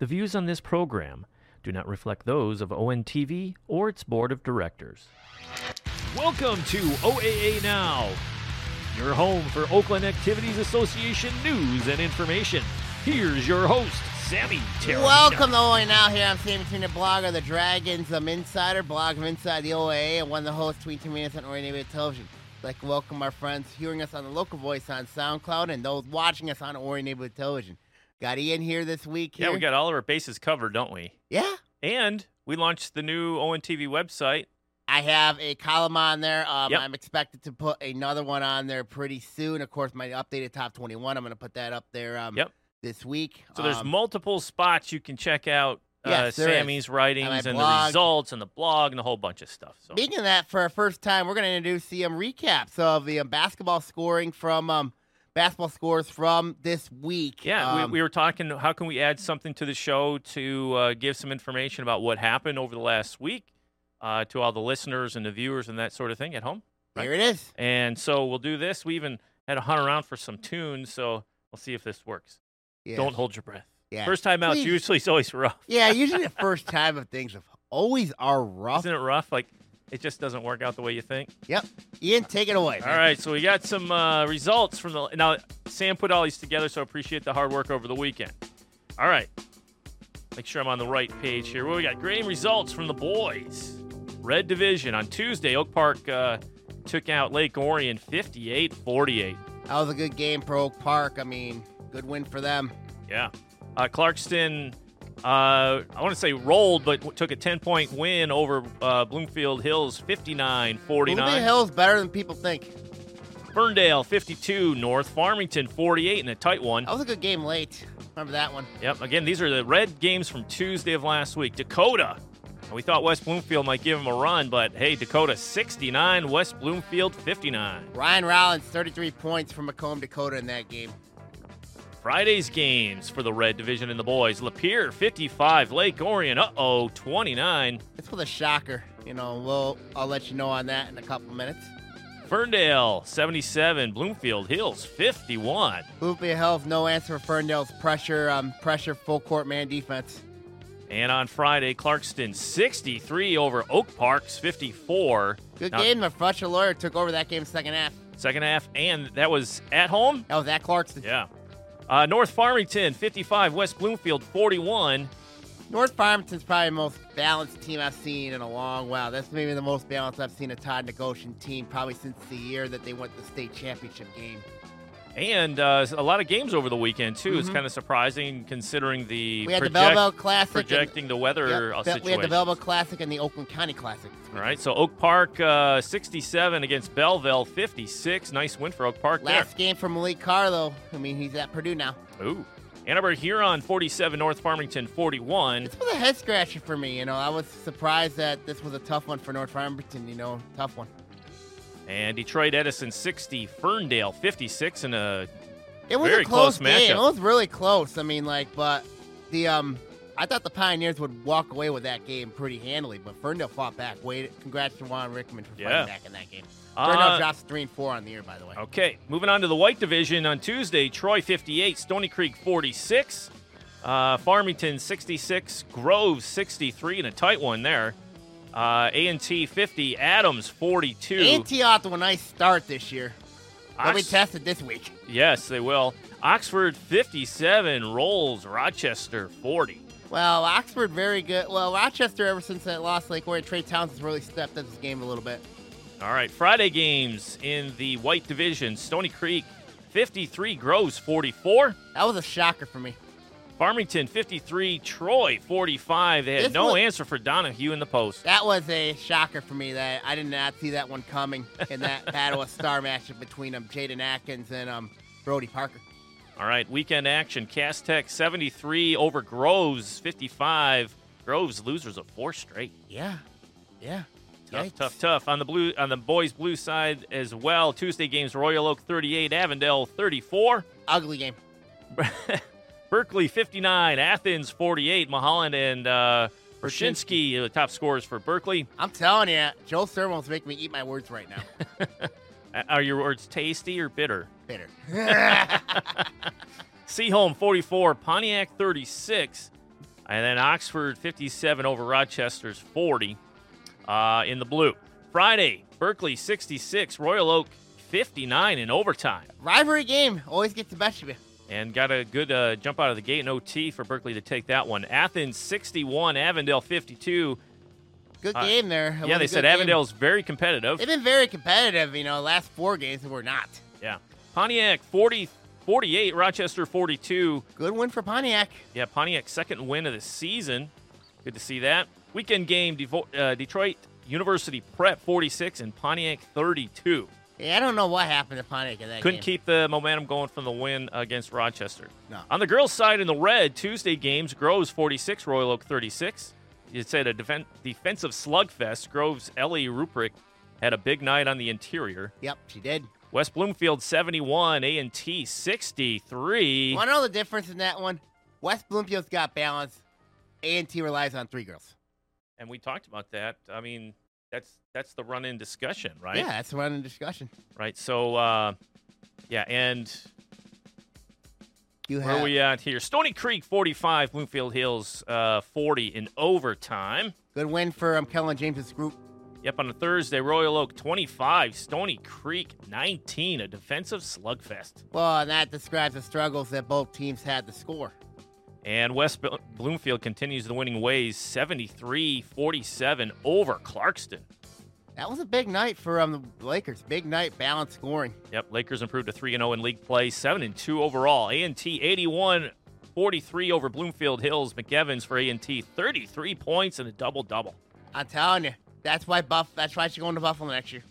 The views on this program do not reflect those of ONTV or its board of directors. Welcome to OAA Now, your home for Oakland Activities Association news and information. Here's your host, Sammy Terry. Welcome to OA Now here. I'm Sammy Tween, the blogger, the Dragons, um, insider, blog of Inside the OAA, and one of the hosts, Tweet Two Minutes on Orion Neighborhood Television. Like welcome our friends hearing us on the local voice on SoundCloud and those watching us on Orion Neighborhood Television. Got Ian here this week. Yeah, we got all of our bases covered, don't we? Yeah. And we launched the new ONTV website. I have a column on there. Um, Yep. I'm expected to put another one on there pretty soon. Of course, my updated top 21. I'm going to put that up there um, Yep. this week. So there's Um, multiple spots you can check out uh, Yes, is. Sammy's writings my and the results and the blog and a whole bunch of stuff. So Speaking of that, for our first time, we're going to introduce the um, recaps of the um, basketball scoring from um, basketball scores from this week. Yeah, Um, we, we were talking. How can we add something to the show to uh, give some information about what happened over the last week uh, to all the listeners and the viewers and that sort of thing at home? here it is. And so we'll do this. We even had to hunt around for some tunes, so we'll see if this works. Yeah. Don't hold your breath. Yeah. First time out usually it's always rough. Yeah, usually the first time of things always are rough. Isn't it rough? Like it just doesn't work out the way you think. Yep. Ian, take it away. All right, so we got some uh, results from the. Now, Sam put all these together, so I appreciate the hard work over the weekend. All right, make sure I'm on the right page here. Well, we got great results from the boys. Red Division on Tuesday, Oak Park uh, took out Lake Orion 58 48. That was a good game for Oak Park. I mean, good win for them. Yeah. Uh, Clarkston, uh, I want to say rolled, but took a 10 point win over uh, Bloomfield Hills 59 Bloomfield Hill's better than people think. Ferndale 52, North Farmington 48 in a tight one. That was a good game late. Remember that one? Yep. Again, these are the red games from Tuesday of last week. Dakota. We thought West Bloomfield might give them a run, but hey, Dakota 69, West Bloomfield 59. Ryan Rollins, 33 points from Macomb, Dakota in that game. Friday's games for the red division and the boys. Lapeer 55, Lake Orion, uh oh, 29. This was a shocker. You know, we'll I'll let you know on that in a couple minutes. Ferndale 77, Bloomfield Hills 51. Bloomfield Hills, no answer for Ferndale's pressure, um, pressure full court man defense. And on Friday, Clarkston 63 over Oak Parks 54. Good Now, game. The Fletcher Loyer took over that game second half. Second half, and that was at home? That was at Clarkston. Yeah. Uh, North Farmington 55, West Bloomfield 41. North Farmington's probably the most balanced team I've seen in a long while. That's maybe the most balanced I've seen a Todd Negocian team probably since the year that they went to the state championship game. And uh, a lot of games over the weekend, too. It's kind of surprising considering the Mm-hmm. We had the project- Belleville Classic. and- projecting the weather Yep, uh, Be- we had the. Belleville Classic and the Oakland County Classic. All right, so Oak Park uh, 67 against Belleville 56. Nice win for Oak Park Last game for Malik Carr, though. I mean, he's at Purdue now. Ooh. Ann Arbor Huron 47, North Farmington 41. This was a head scratcher for me. You know, I was surprised that this was a tough one for North Farmington. You know, tough one. And Detroit Edison 60, Ferndale 56 in a It was Very a close, close. It was really close. I mean, like, but the um, I thought the Pioneers would walk away with that game pretty handily, but Ferndale fought back. Wait, congrats to Juan Rickman for fighting Yeah. back in that game. Uh, Ferndale drops three and four on the year, by the way. Okay, moving on to the white division on Tuesday. Troy 58, Stony Creek 46, uh, Farmington 66, Grove 63 and a tight one there. Uh, A&T 50, Adams 42. A&T off to a nice start this year. They'll be tested this week. yes, they will. Oxford 57, Rolls Rochester 40. Well, Oxford very good. Well, Rochester ever since that lost Lake Orion, Trey Towns has really stepped up this game a little bit. All right, Friday games in the white division. Stony Creek 53, Groves 44. That was a shocker for me. Farmington 53, Troy 45. They had This no was- answer for Donahue in the post. That was a shocker for me. That I did not see that one coming in that battle of star matchup between um, Jaden Atkins and um, Brody Parker. All right, weekend action. Cass Tech 73 over Groves 55. Groves losers of four straight. Yeah, yeah. Tough, Yikes. tough, tough. On the blue, on the boys' blue side as well. Tuesday games: Royal Oak 38, Avondale 34, Ugly game. Berkeley 59, Athens 48. Mulholland and uh, Brzezinski, uh, the top scorers for Berkeley. I'm telling you, Joe Sermon's making me eat my words right now. Are your words tasty or bitter? Bitter. Seaholm 44, Pontiac 36. And then Oxford 57 over Rochester's 40 uh, in the blue. Friday, Berkeley 66, Royal Oak 59 in overtime. Rivalry game always gets the best of you. And got a good uh, jump out of the gate in OT for Berkeley to take that one. Athens 61, Avondale 52. Good Uh, game there. It yeah, they said game. Avondale's very competitive. They've been very competitive. You know, last four games were not. Yeah. Pontiac 40, 48, Rochester 42. Good win for Pontiac. Yeah, Pontiac's second win of the season. Good to see that. Weekend game, Devo- uh, Detroit University Prep 46 and Pontiac 32. Yeah, I don't know what happened to Pontiac in that Couldn't game. keep the momentum going from the win against Rochester. No. On the girls' side in the red, Tuesday games, Groves 46, Royal Oak 36. You said a defen- defensive slugfest. Groves' Ellie Ruprecht had a big night on the interior. Yep, she did. West Bloomfield 71, A&T 63. Want to know the difference in that one? West Bloomfield's got balance. A&T relies on three girls. And we talked about that. I mean, that's that's the run-in discussion, right? Yeah, that's the run in discussion. Right. So, uh, yeah, and You where are we at here? Stony Creek 45, Bloomfield Hills uh, 40 in overtime. good win for um, Kellen James's group. Yep, on a Thursday, Royal Oak 25, Stony Creek 19, a defensive slugfest. Well, and that describes the struggles that both teams had to score. And West Bloomfield continues the winning ways 73 47 over Clarkston. That was a big night for um, the Lakers. Big night, balanced scoring. Yep, Lakers improved to 3 0 in league play, 7 and 2 overall. A&T 81 43 over Bloomfield Hills. McEvans for A&T 33 points and a double double. I'm telling you, that's why Buff. That's why she's going to Buffalo next year.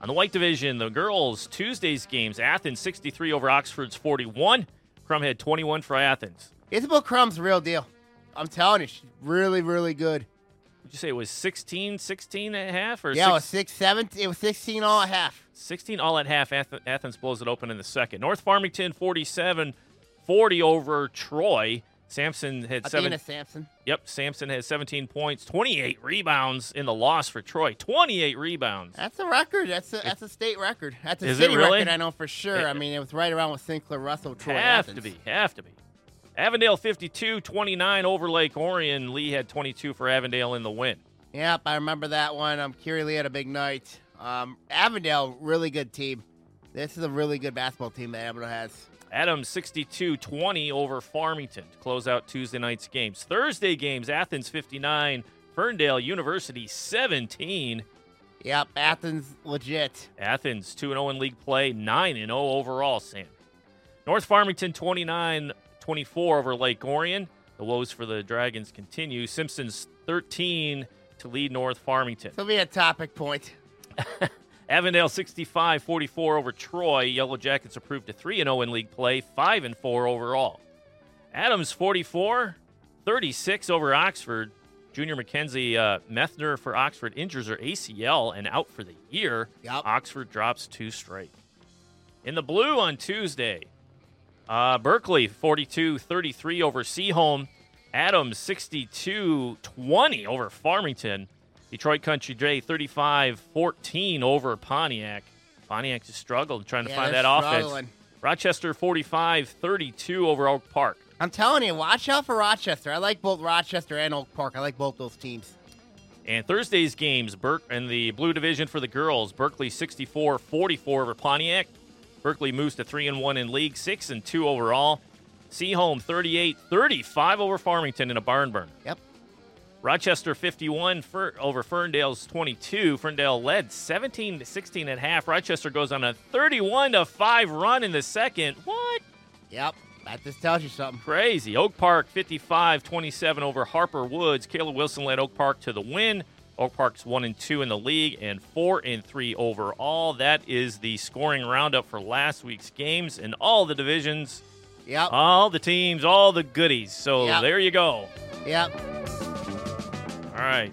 On the white division, the girls Tuesday's games Athens 63 over Oxford's 41. Crumhead 21 for Athens. Isabel Crumb's real deal. I'm telling you, she's really, really good. Would you say it was 16, 16 and a half or Yeah, it was six- six, seven. It was 16 all at half. 16 all at half. Athens blows it open in the second. North Farmington 47 40 over Troy. Samson had seven. Athena Sampson. Yep, Samson has 17 points, 28 rebounds in the loss for Troy. 28 rebounds. That's a record. That's a that's a state record. That's a Is it city really? record. I know for sure. It- I mean, it was right around with Sinclair Russell. Troy have Athens. to be, have to be. Avondale 52 29 over Lake Orion. Lee had 22 for Avondale in the win. Yep, I remember that one. Um, Curie Lee had a big night. Um, Avondale, really good team. This is a really good basketball team that Avondale has. Adams 62 20 over Farmington to close out Tuesday night's games. Thursday games Athens 59, Ferndale University 17. Yep, Athens legit. Athens 2 0 in league play, 9 0 overall, Sam. North Farmington 29 24 over Lake Orion. The woes for the Dragons continue. Simpsons 13 to lead North Farmington. So be a topic point. Avondale 65 44 over Troy. Yellow Jackets improved to 3 0 in league play, 5 and 4 overall. Adams 44 36 over Oxford. Junior Mackenzie uh, Methner for Oxford injures her ACL and out for the year. Yep. Oxford drops two straight. In the blue on Tuesday, uh, Berkeley 42 33 over Seaholm. Adams 62 20 over Farmington. Detroit Country Day 35 14 over Pontiac. Pontiac just struggled trying to Yeah, find that offense. Rochester 45 32 over Oak Park. I'm telling you, watch out for Rochester. I like both Rochester and Oak Park. I like both those teams. And Thursday's games, Burke and the Blue Division for the girls, Berkeley 64-44 over Pontiac. Berkeley moves to 3 and 1 in league, 6 and 2 overall. Seaholm 38-35 over Farmington in a barn burn. Yep. Rochester 51 Fer- over Ferndale's 22. Ferndale led 17 to 16 at half. Rochester goes on a 31 to 5 run in the second. What? Yep. That just tells you something. Crazy. Oak Park 55 27 over Harper Woods. Kayla Wilson led Oak Park to the win. Oak Park's 1 and 2 in the league and 4 and 3 overall. That is the scoring roundup for last week's games in all the divisions, Yep. all the teams, all the goodies. So Yep. there you go. Yep. All right.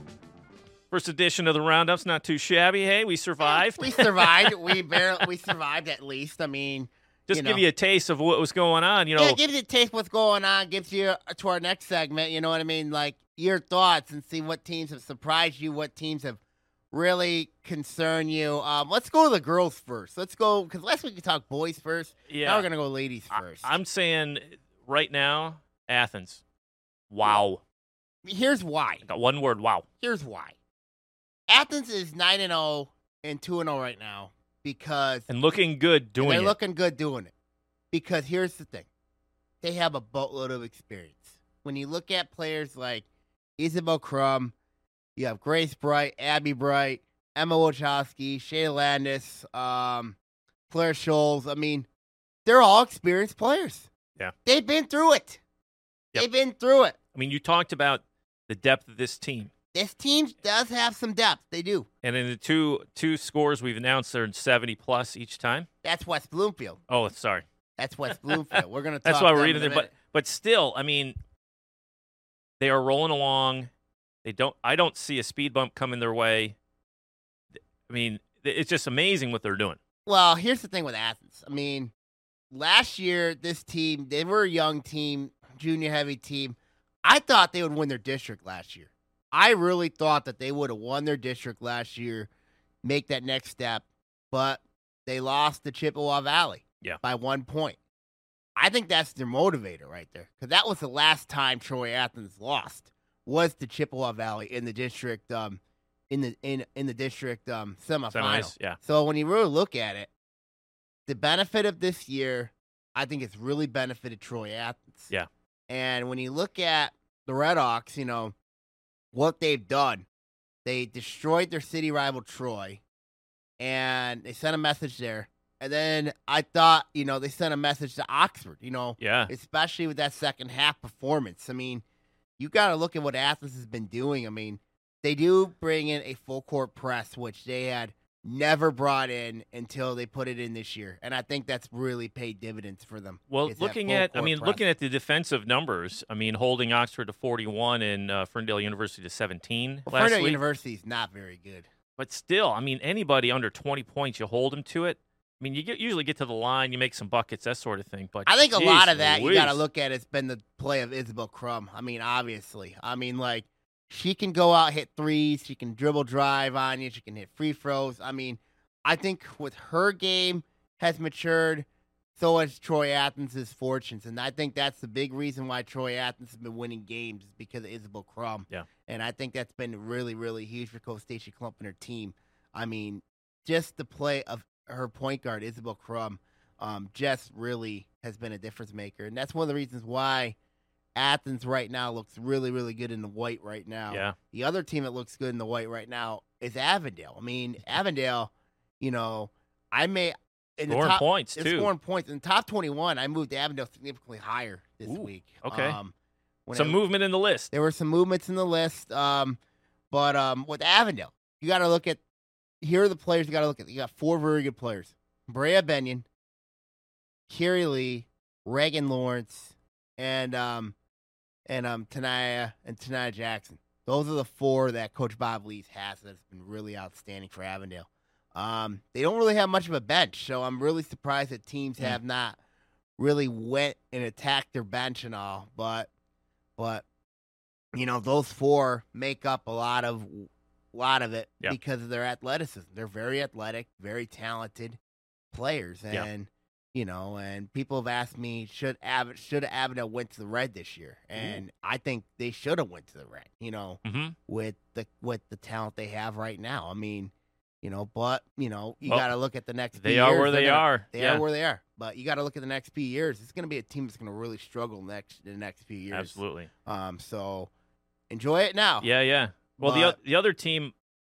First edition of the roundup's not too shabby. Hey, we survived. We survived. we barely we survived at least. I mean, Just you give know. you a taste of what was going on. You know, yeah, gives you a taste of what's going on. Gives you to our next segment. You know what I mean? Like your thoughts and see what teams have surprised you. What teams have really concerned you. Um, let's go to the girls first. Let's go because last week we talked boys first. yeah. Now we're gonna go ladies first. I'm saying right now, Athens. Wow. here's why. Got one word. Wow. Here's why. Athens is nine and zero and two and zero right now because And looking good doing they're it. looking good doing it. Because here's the thing, they have a boatload of experience. When you look at players like Isabel Crumb. you have Grace Bright, Abby Bright, Emma Wachowski, Shay Landis, um, Claire Scholes. I mean, they're all experienced players. Yeah. They've been through it. Yep. They've been through it. I mean, you talked about the depth of this team. This team does have some depth. They do. And in the two two scores we've announced, they're in 70 plus each time. That's West Bloomfield. Oh, sorry. That's West Bloomfield. We're gonna. That's why we're reading there. But but still, I mean, they are rolling along. They don't. I don't see a speed bump coming their way. I mean, it's just amazing what they're doing. Well, here's the thing with Athens. I mean, last year this team they were a young team, junior heavy team. I thought they would win their district last year. I really thought that they would have won their district last year, make that next step, but they lost to Chippewa Valley. Yeah. by one point. I think that's their motivator right there because that was the last time Troy Athens lost was to Chippewa Valley in the district um in the in in the district um semifinal. Semis, yeah. So when you really look at it, the benefit of this year, I think it's really benefited Troy Athens. Yeah. And when you look at the Red Hawks, you know, what they've done, they destroyed their city rival Troy and they sent a message there. And then I thought, you know, they sent a message to Oxford, you know, Yeah. especially with that second half performance. I mean, you got to look at what Athens has been doing. I mean, they do bring in a full court press, which they had never brought in until they put it in this year, and I think that's really paid dividends for them. Well, looking at, I mean, press. looking at the defensive numbers, I mean, holding Oxford to 41 and uh, Ferndale University to 17 well, last Ferndale week. University is not very good. But still, I mean, anybody under 20 points, you hold them to it. I mean, you get, usually get to the line, you make some buckets, that sort of thing. But I think a lot of that you got to look at. It's been the play of Isabel Crum. I mean, obviously, I mean, like she can go out hit threes, she can dribble drive on you, she can hit free throws. I mean, I think with her game has matured, so has Troy Athens' fortunes, and I think that's the big reason why Troy Athens has been winning games is because of Isabel Crum. Yeah. and I think that's been really, really huge for Coach Stacy Clump and her team. I mean, just the play of her point guard Isabel Crum um, just really has been a difference maker, and that's one of the reasons why Athens right now looks really, really good in the white right now. Yeah. The other team that looks good in the white right now is Avondale. I mean, Avondale, you know, I may in the top, points, too. Scoring points in the top twenty-one. I moved Avondale significantly higher this Ooh, week. okay. Um, when Some I- movement in the list. there were some movements in the list. Um, but um, with Avondale, you got to look at here are the players you got to look at. You got four very good players: Brea Benyon, Carrie Lee, Reagan Lawrence, and um, and um, Tanaya and Tanaya Jackson. Those are the four that Coach Bob Lees has that's been really outstanding for Avondale. Um, they don't really have much of a bench, so I'm really surprised that teams have not really went and attacked their bench and all. But but you know those four make up a lot of lot of it Yeah. because of their athleticism. They're very athletic, very talented players, and Yeah. you know, and people have asked me should Av- should Avondale went to the red this year, and I think they should have went to the red. You know, hmm with the with the talent they have right now. I mean, you know, but you know, you Well, got to look at the next. They are years. where They're they gonna- are. They yeah, are where they are. But you got to look at the next few years. It's going to be a team that's going to really struggle next the next few years. absolutely. Um, so enjoy it now. Yeah, yeah. Well, the But- the other team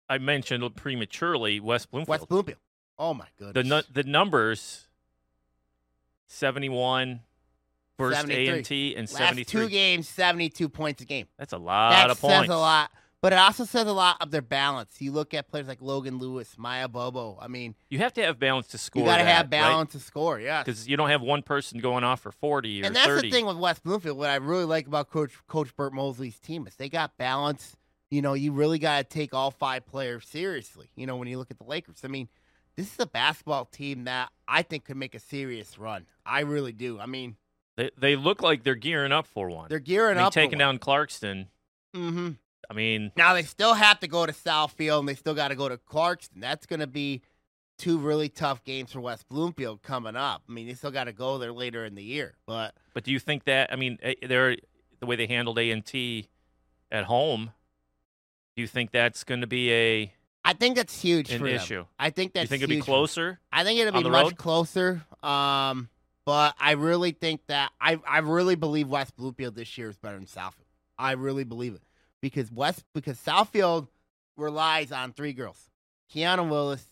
I mentioned prematurely, West Bloomfield. West Bloomfield. Oh my the goodness. nu- the numbers 71 versus 73. A&T and Last 73. two games, seventy-two points a game. That's a lot that of says points. a lot. But it also says a lot of their balance. You look at players like Logan Lewis, Maya Bobo. I mean, You have to have balance to score. you got to have balance to score. Yeah. because you don't have one person going off for 40 or And that's 30. the thing with West Bloomfield. What I really like about Coach Coach Burt Mosley's team is they got balance. You know, you really got to take all five players seriously. You know, when you look at the Lakers, I mean, this is a basketball team that I think could make a serious run. I really do. I mean, They, they look like they're gearing up for one. they're gearing I mean, up. taking down Clarkston. Mm-hmm. I mean, Now they still have to go to Southfield and they still got to go to Clarkston. That's going to be two really tough games for West Bloomfield coming up. I mean, they still got to go there later in the year, but but do you think that? I mean, eh, they're the way they handled A and T. at home. Do you think that's going to be a I think that's huge an issue? I think that's you think it'll be closer? I think it'll be much road? closer. Um, but I really think that I I really believe West Bloomfield this year is better than Southfield. I really believe it because West because Southfield relies on three girls: Keanu Willis,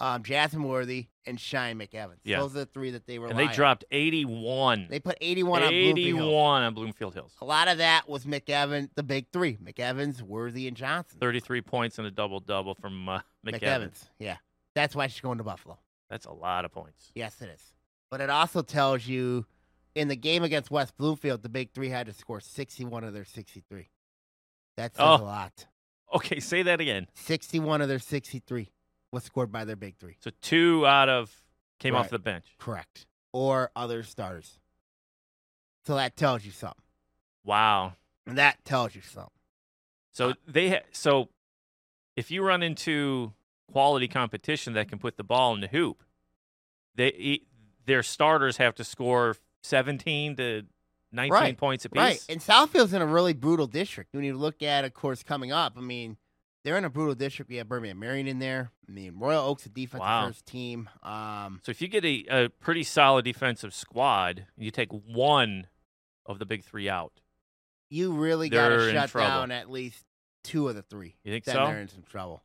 um, Jasmine Worthy, and Shine McEvans. Yeah. Those are the three that they rely. And they dropped 81. They put 81 on Bloomfield. 81 on Bloomfield Hills. A lot of that was McEvan, the big three: McEvans, Worthy, and Johnson. 33 points and a double double from uh, McEvans. McEvans. Yeah, that's why she's going to Buffalo. That's a lot of points. Yes, it is. But it also tells you in the game against West Bloomfield, the big three had to score 61 of their 63. That's Oh. a lot. Okay, say that again. 61 of their 63 was scored by their big three. So two out of came off the bench. Correct. Or other starters. So that tells you something. Wow. And that tells you something. So uh, they ha- so if you run into quality competition that can put the ball in the hoop, they their starters have to score 17 to 19 Right, points apiece. Right. And Southfield's in a really brutal district. When you look at, of course, coming up, I mean, they're in a brutal district. We have Birmingham Marian in there. I mean, Royal Oaks, a defensive Wow. first team. Um, So if you get a, a pretty solid defensive squad, you take one of the big three out. you really got to shut down at least two of the three. You think then so? they're in some trouble.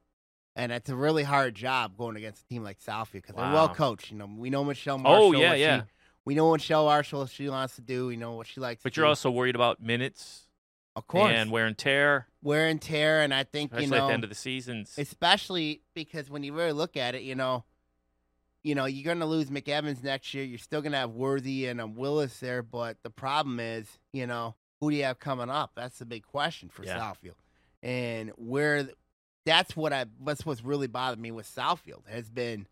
And it's a really hard job going against a team like Southfield because they're well coached. You know, we know Michelle Marshall. Oh yeah, yeah. She, we know what Michelle Marshall she wants to do. We know what she likes. But you're do. also worried about minutes of course and wear and tear, wear and tear, and I think especially you know at the end of the seasons. especially because when you really look at it, you know, you know, you're going to lose McEvans next year. You're still going to have Worthy and um, Willis there, but the problem is, you know, who do you have coming up? That's the big question for Yeah. Southfield, and where that's what I that's what's really bothered me with Southfield has been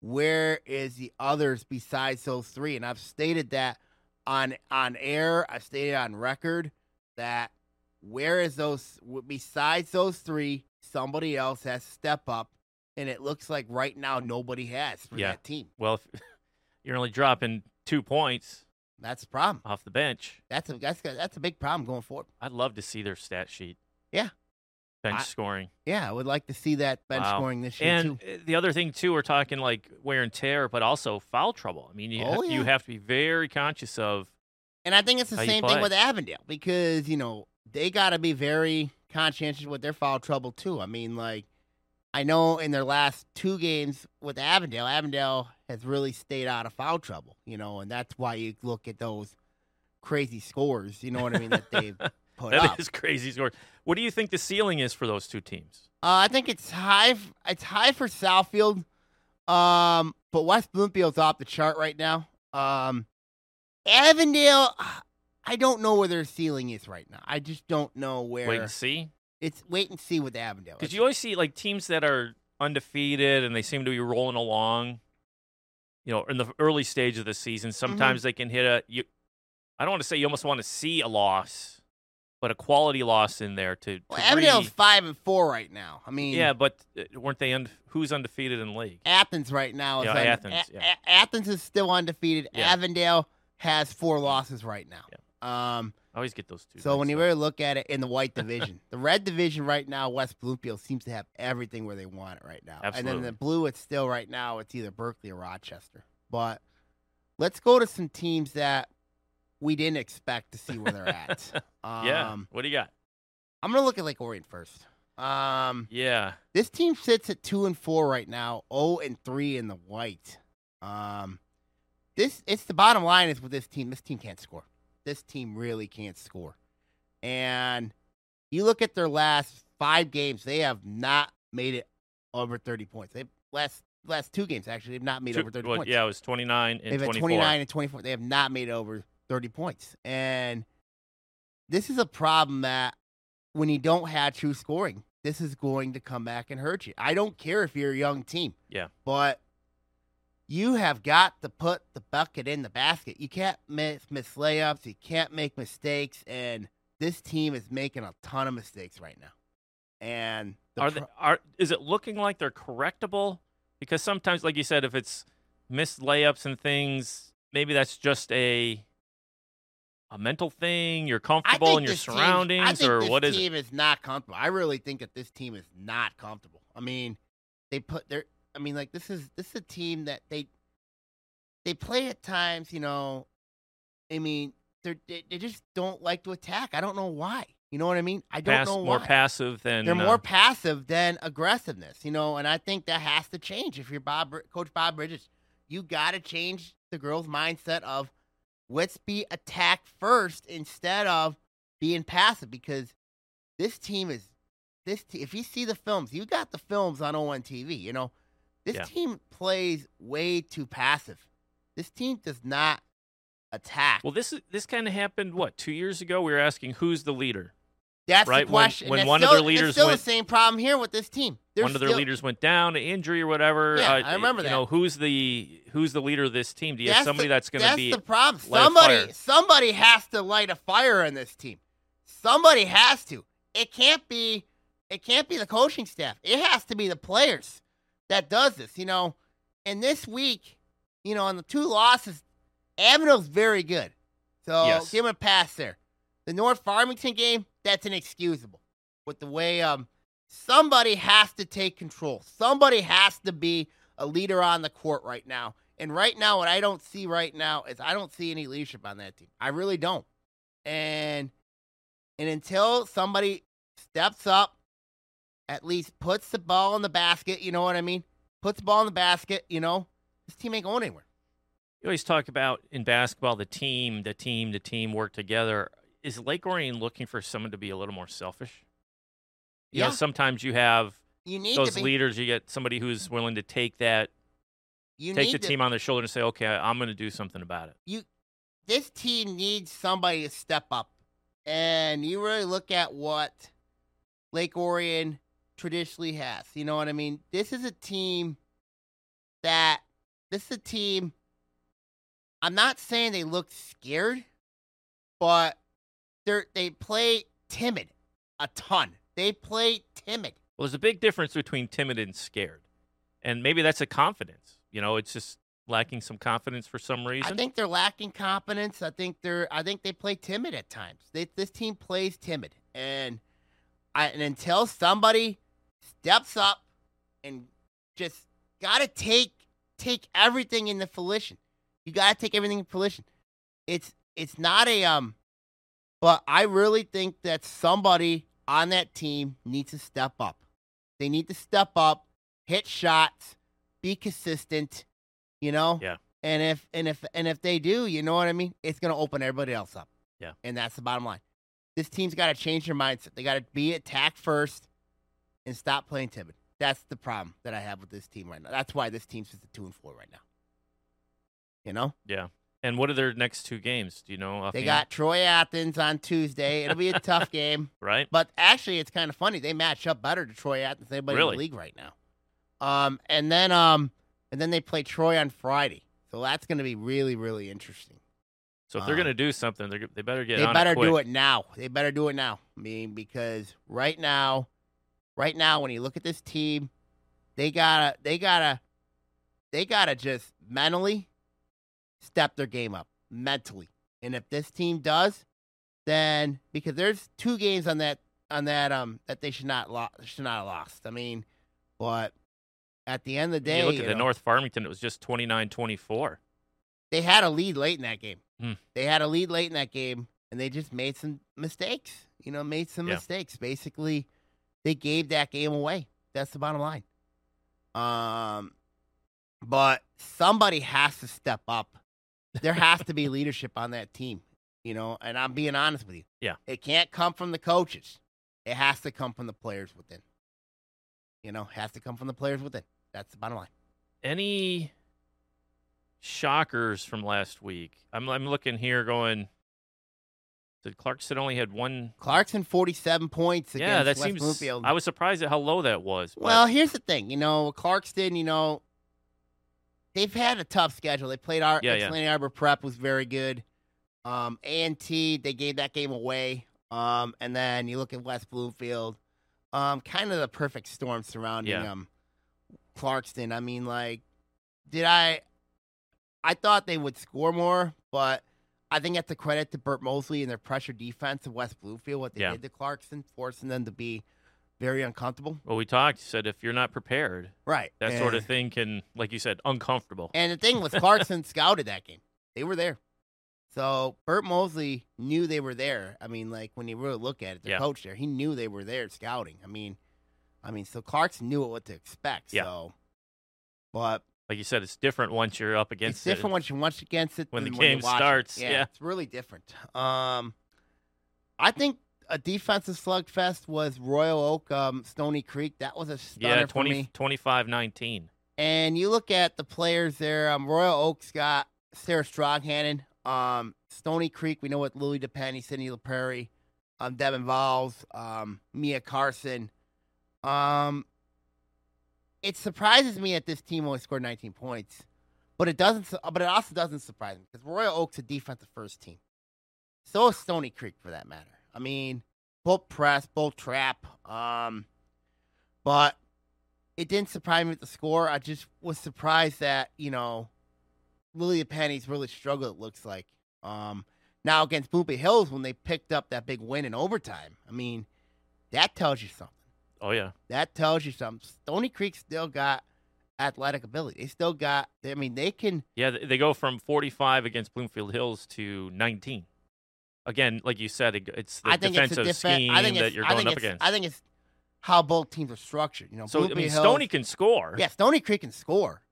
where is the others besides those three, and I've stated that on on air. I've stated on record that where is those besides those three somebody else has to step up and it looks like right now nobody has for Yeah. that team well, if you're only dropping two points that's the problem off the bench, that's a that's a, that's a big problem going forward I'd love to see their stat sheet. Yeah. Bench I- scoring. yeah i would like to see that bench Wow. scoring this year And too uh, the other thing too, we're talking like wear and tear, but also foul trouble. I mean, you Oh, you yeah. have to be very conscious of. And i think it's the How same thing with avondale because you know they got to be very conscientious with their foul trouble too i mean like i know in their last two games with avondale avondale has really stayed out of foul trouble you know and that's why you look at those crazy scores you know what i mean that they've put up That is crazy scores. What do you think the ceiling is for those two teams? Uh, I think it's high. It's high for Southfield, um, but West Bloomfield's off the chart right now. Um, Avondale, I don't know where their ceiling is right now. I just don't know where. Wait and see. It's wait and see with Avondale. Because you always see like teams that are undefeated and they seem to be rolling along. You know, in the early stage of the season, Mm-hmm. sometimes they can hit a. You, I don't want to say you almost want to see a loss, but a quality loss in there to. to well, Avondale's re- five and four right now. I mean, yeah, but uh, weren't they? Und- who's undefeated in the league? Athens right now is Yeah, un- Athens, A- yeah. A- Athens is still undefeated. Yeah. Avondale has four losses right now. Um, I always get those two. So when you really look at it in the white division, the red division right now, West Bloomfield seems to have everything where they want it right now. Absolutely. And then the blue, it's still right now, it's either Berkeley or Rochester. But let's go to some teams that we didn't expect to see where they're at. um, yeah, what do you got? I'm gonna look at Lake Orion first. Um, Yeah, this team sits at two and four right now, zero and three in the white. Um, this it's the bottom line is with this team. This team can't score. This team really can't score. And you look at their last five games, they have not made it over thirty points. They last last two games actually they've not made Two- over thirty what- points. yeah, it was twenty nine and They've had 29 and 24. They have not made over 30 points. And this is a problem that when you don't have true scoring, this is going to come back and hurt you. I don't care if you're a young team. Yeah. But you have got to put the bucket in the basket. You can't miss, miss layups. You can't make mistakes. And this team is making a ton of mistakes right now. And the Are they, are is it looking like they're correctable? Because sometimes, like you said, if it's missed layups and things, maybe that's just a a mental thing? You're comfortable in your this team- surroundings, think or this what is it? team is not comfortable. I really think that this team is not comfortable. I mean, they put their. I mean, like this is this is a team that they they play at times. You know, I mean, they're, they they just don't like to attack. I don't know why. You know what I mean? I don't Pass, know more passive than They're uh, more passive than aggressiveness, you know, and I think that has to change. If you're Bob, Coach Bob Bridges, you got to change the girls' mindset of let's be attacked first instead of being passive because this team is this. Te- if you see the films, you got the films on ONTV. You know, this Yeah. team plays way too passive. This team does not attack. Well, this is this kind of happened. What two years ago? We were asking who's the leader. That's right, the when- question. when And one it's of their leaders still went- the same problem here with this team. They're One of their leaders went down, to injury or whatever. Yeah, Uh, I remember you that. know who's the who's the leader of this team? Do you have somebody the, that's going to that's be? the problem. Somebody, somebody has to light a fire in this team. Somebody has to. It can't be. It can't be the coaching staff. It has to be the players that does this. You know, and this week, you know, on the two losses, Avondale's very good. So Yes. give him a pass there. The North Farmington game, that's inexcusable. With the way um somebody has to take control. Somebody has to be a leader on the court right now. And right now, what I don't see right now is I don't see any leadership on that team. I really don't. And and until somebody steps up, at least puts the ball in the basket, you know what I mean? Puts the ball in the basket, you know, this team ain't going anywhere. You always talk about in basketball the team, the team, the team work together. Is Lake Orion looking for someone to be a little more selfish? You Yeah. know, sometimes you have You need those leaders. You get somebody who's willing to take that, you take the to, team on their shoulder and say, "Okay, I'm going to do something about it." you this team needs somebody to step up. And you really look at what Lake Orion traditionally has. You know what I mean? This is a team that this is a team I'm not saying they look scared, but they're they play timid a ton. They play timid. Well, there's a big difference between timid and scared, and maybe that's a confidence. You know, it's just lacking some confidence for some reason. I think they're lacking confidence. I think they're. I think they play timid at times. They, this team plays timid, and I and until somebody steps up and just got to take take everything in the volition. You got to take everything in volition. It's it's not a um, but I really think that somebody on that team needs to step up. They need to step up, hit shots, be consistent. You know. Yeah. And if and if and if they do, you know what I mean. It's gonna open everybody else up. Yeah. And that's the bottom line. This team's got to change their mindset. They got to be attack first and stop playing timid. That's the problem that I have with this team right now. That's why this team's just a two and four right now. You know, yeah. And what are their next two games? Do you know? they got Troy Athens on Tuesday. It'll be a tough game, right. but actually, it's kind of funny. They match up better to Troy Athens than anybody in the league right now. Um, and then um, and then they play Troy on Friday, so that's going to be really really interesting. So if they're Um, going to do something, they're, they better get they better it do it now. They better do it now. I mean, because right now, right now, when you look at this team, they gotta, they gotta, they gotta just mentally step their game up mentally. And if this team does, then because there's two games on that on that um that they should not lo- should not have lost. I mean, but at the end of the day, you look at you the know, North Farmington; it was just 29-24. they had a lead late in that game. Hmm. They had a lead late in that game, and they just made some mistakes. You know, made some Yeah. mistakes. Basically, they gave that game away. That's the bottom line. Um, but somebody has to step up. There has to be leadership on that team. You know, and I'm being honest with you. Yeah. it can't come from the coaches. It has to come from the players within. You know, has to come from the players within. That's the bottom line. Any shockers from last week? I'm I'm looking here, going. Did Clarkson only had one? Clarkson, 47 points against yeah, that West seems. Bloomfield. I was surprised at how low that was. but- Well, here's the thing. You know, Clarkston, you know, they've had a tough schedule. They played our Yeah, yeah. Ypsilanti Arbor Prep was very good. Um, A&T, they gave that game away. Um, and then you look at West Bloomfield, um, kind of the perfect storm surrounding Yeah. um Clarkston. I mean, like, did I? I thought they would score more, but I think that's a credit to Burt Mosley and their pressure defense of West Bloomfield, what they Yeah. did to Clarkson, forcing them to be very uncomfortable. Well, we talked. You said if you're not prepared, Right. that sort of thing can, like you said, uncomfortable. And the thing was, Clarkson scouted that game. They were there. So Burt Mosley knew they were there. I mean, like when you really look at it, the Yeah. coach there, he knew they were there scouting. I mean, I mean, so Clarkson knew what to expect. Yeah. So, but like you said, it's different once you're up against it. it's different once you're once against it When the game it. starts, Yeah, yeah. it's really different. Um, I think a defensive slugfest was Royal Oak, um, Stony Creek. That was a stunner yeah, for 20, me. 25-19. And you look at the players there. Um, Royal Oak's got Sarah Stronghannon. Um, Stony Creek, we know what Lily DePenny, Cindy LaPrairie, um, Devin Valls, um, Mia Carson. Um, it surprises me that this team only scored 19 points, but it doesn't. But it also doesn't surprise me because Royal Oaks a defensive first team. So is Stony Creek for that matter. I mean, both press, both trap. Um, but it didn't surprise me with the score. I just was surprised that you know Lily Penny's really struggled. It looks like um, now against Boopy Hills when they picked up that big win in overtime. I mean, that tells you something. Oh yeah, That tells you something. Stony Creek still got athletic ability. They still got. I mean, they can. yeah. They go from 45 against Bloomfield Hills to 19. Again, like you said, it- it's the I think it's defensive a different. scheme I think that it's, you're I going think up it's, against. I think it's how both teams are structured. You know, so I Boopy mean, Hills, Stony can score. Yeah, Stony Creek can score,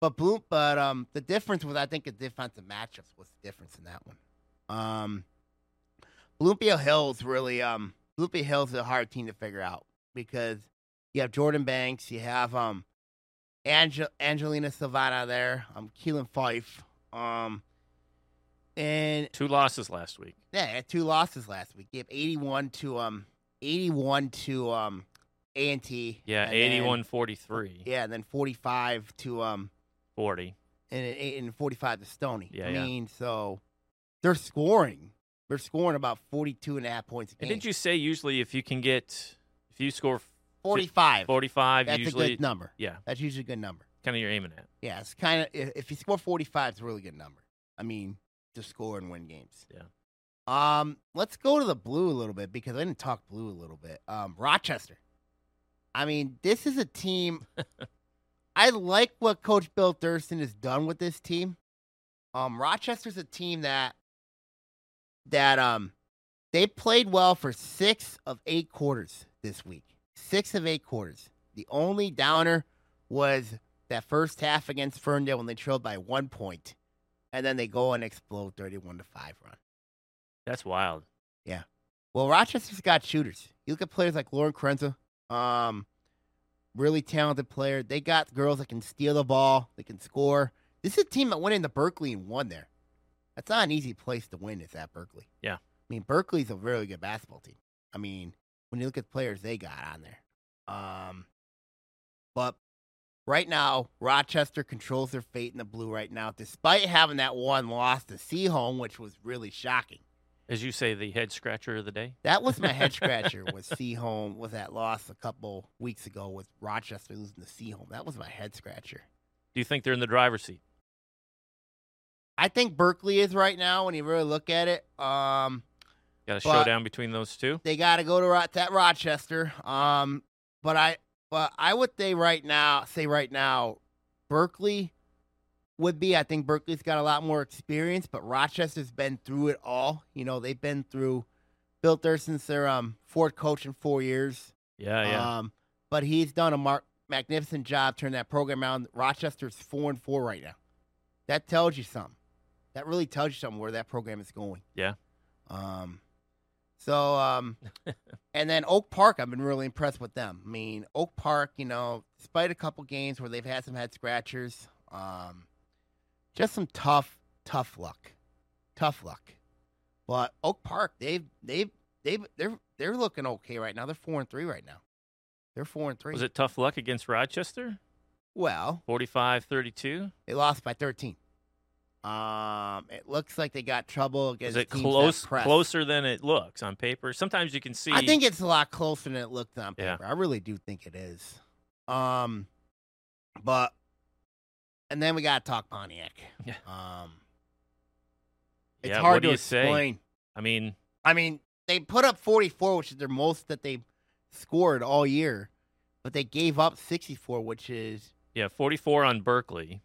but Bloom, but um, the difference was I think the defensive matchups was the difference in that one. Um, Bloomfield Hills really um, Bloomfield Hills is a hard team to figure out because you have Jordan Banks, you have um, Angel- Angelina Savannah there, um, Keelan Fife, um, and Two losses last week. yeah, two losses last week. Gave eighty-one to um, eighty-one to um, A and T. Yeah, 81-43, Yeah, and then forty-five to um. 40. and and forty-five to Stony. Yeah, I yeah. mean, so they're scoring. They're scoring about 42 and a half points a And didn't you say usually if you can get you score 45. 45, That's usually a good number. yeah, That's usually a good number. kind of you're aiming at. Yeah, it's kind of if, if you score 45, it's a really good number. I mean, to score and win games. Yeah. Um, let's go to the blue a little bit because I didn't talk blue a little bit. Um, Rochester. I mean, this is a team. I like what Coach Bill Thurston has done with this team. Um, Rochester's a team that that um they played well for six of eight quarters this week. Six of eight quarters. The only downer was that first half against Ferndale when they trailed by one point, and then they go and explode thirty-one to five run. That's wild. Yeah. Well, Rochester's got shooters. You look at players like Lauren Krenza, um, really talented player. They got girls that can steal the ball, they can score. This is a team that went into Berkeley and won there. That's not an easy place to win. Is at Berkeley? Yeah. I mean, Berkeley's a really good basketball team. I mean, when you look at the players they got on there, um, but right now Rochester controls their fate in the blue right now, despite having that one loss to Seaholm, which was really shocking. As you say, the head scratcher of the day. That was my head scratcher. Was Seaholm was that loss a couple weeks ago with Rochester losing to Seaholm? That was my head scratcher. Do you think they're in the driver's seat? I think Berkeley is right now when you really look at it. Um, Got a showdown between those two. they got to go to Ro- that Rochester. Um, but I, but I would say right now, say right now, Berkeley would be. I think Berkeley's got a lot more experience, but Rochester's been through it all. You know, they've been through. Bill Thurston's their um fourth coach in four years. Yeah, yeah. Um, but he's done a mar- magnificent job turning that program around. Rochester's four and four right now. That tells you something. That really tells you something where that program is going. Yeah. Um. So um, and then Oak Park, I've been really impressed with them. I mean, Oak Park, you know, despite a couple games where they've had some head scratchers, um, just some tough, tough luck, tough luck. But Oak Park, they've they've they've they're they're looking okay right now. They're four and three right now. They're four and three. Was it tough luck against Rochester? well? 45-32? They lost by thirteen. Um, it looks like they got trouble against Is it close closer than it looks on paper? Sometimes you can see I think it's a lot closer than it looked on paper. Yeah. I really do think it is. Um, but and then we got to talk Pontiac. Yeah. Um, It's Yeah, hard what do to you say? I mean, I mean, they put up 44, which is their most that they scored all year, but they gave up 64, which is yeah, 44 on Berkeley.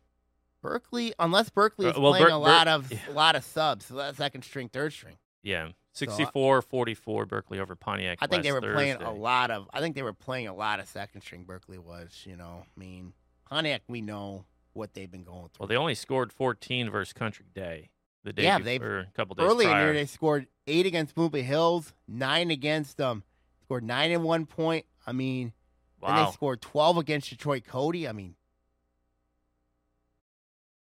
Berkeley. Unless Berkeley Uh, is well, playing Ber- a Ber- lot of yeah. a lot of subs, so that's second string, third string. Yeah, I- 64 44 Berkeley over Pontiac. I think they were last playing a lot of. I think they were playing a lot of second string. Berkeley was, you know. I mean, Pontiac, we know what they've been going through. Well, they only scored 14 versus Country Day the day Yeah, before, they've- a couple days Early in prior. here, they scored eight against Bloomfield Hills, nine against them. scored nine in one point. I mean, wow. they scored twelve against Detroit Cody. I mean,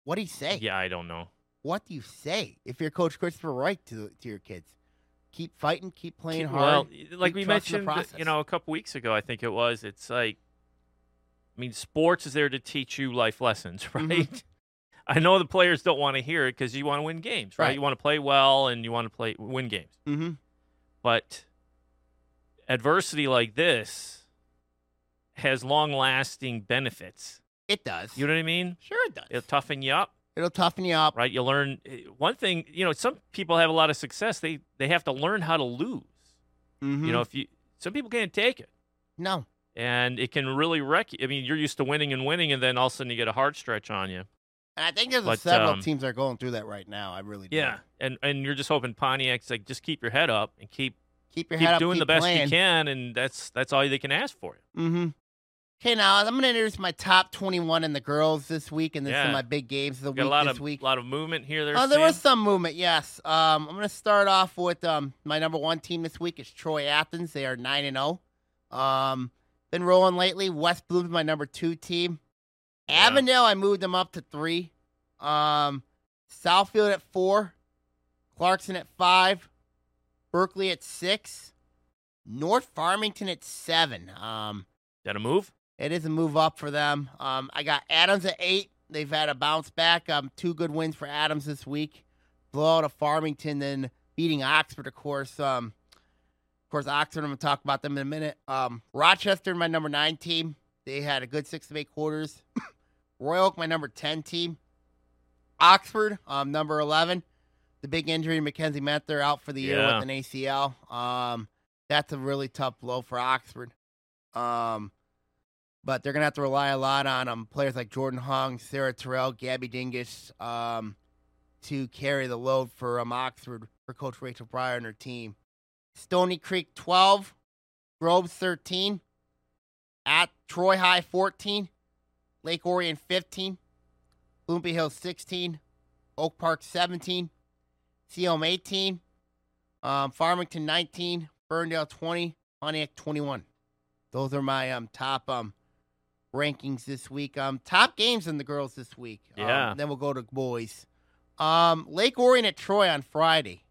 what do you say? Yeah, I don't know. What do you say if you're Coach Christopher Reich to to your kids? Keep fighting, keep playing Keep- hard. Well, like we mentioned, you know, a couple weeks ago, I think it was. It's like, I mean, sports is there to teach you life lessons, right? Mhm. I know the players don't want to hear it because you want to win games, right? Right. You want to play well and you want to play win games. mm-hmm. But adversity like this has long-lasting benefits. It does. You know what I mean? sure, it does. It'll toughen you up. It'll toughen you up. right? You learn eh, one thing. You know, some people have a lot of success. They they have to learn how to lose. Mhm. You know, if you some people can't take it, no, and it can really wreck you. I mean, you're used to winning and winning, and then all of a sudden you get a hard stretch on you. and I think there's But, several um, teams that are going through that right now. I really do. Yeah, and and you're just hoping Pontiac's like just keep your head up and keep keep your keep head up, doing keep the best playing. you can, and that's that's all they can ask for you. Mm-hmm. Okay, now I'm going to introduce my top 21 in the girls this week, and then some Yeah. of my big games of the Got a week lot this of week. A lot of movement here. There, Oh, there was some movement, yes. Um, I'm going to start off with um, my number one team this week is Troy Athens. They are nine and zero. Um, been rolling lately. West Bloom's my number two team. Yeah. Avondale, I moved them up to three. Um, Southfield at four. Clarkston at five. Berkeley at six. North Farmington at seven. Um, Got to move. It is a move up for them. Um, I got Adams at eight. They've had a bounce back. Um, two good wins for Adams this week. Blowout of Farmington, then beating Oxford, of course. Um, of course, Oxford. I'm gonna talk about them in a minute. Um, Rochester, my number nine team. They had a good six to eight quarters. Royal Oak, my number ten team. Oxford, um, number eleven. The big injury, Mackenzie Menther out for the year with an ACL. Um, that's a really tough blow for Oxford. Um, but they're gonna have to rely a lot on um players like Jordan Hong, Sarah Terrell, Gabby Dingus, um, to carry the load for um Oxford for Coach Rachel Pryor and her team. Stony Creek twelve, Groves thirteen, at Troy High fourteen, Lake Orion fifteen, Bloomfield Hill sixteen, Oak Park seventeen, Seaholm eighteen, um, Farmington nineteen, Ferndale twenty, Pontiac twenty one. Those are my um top um rankings this week. Um, top games in the girls this week. Um, Yeah. then we'll go to boys. Um, Lake Orion at Troy on Friday.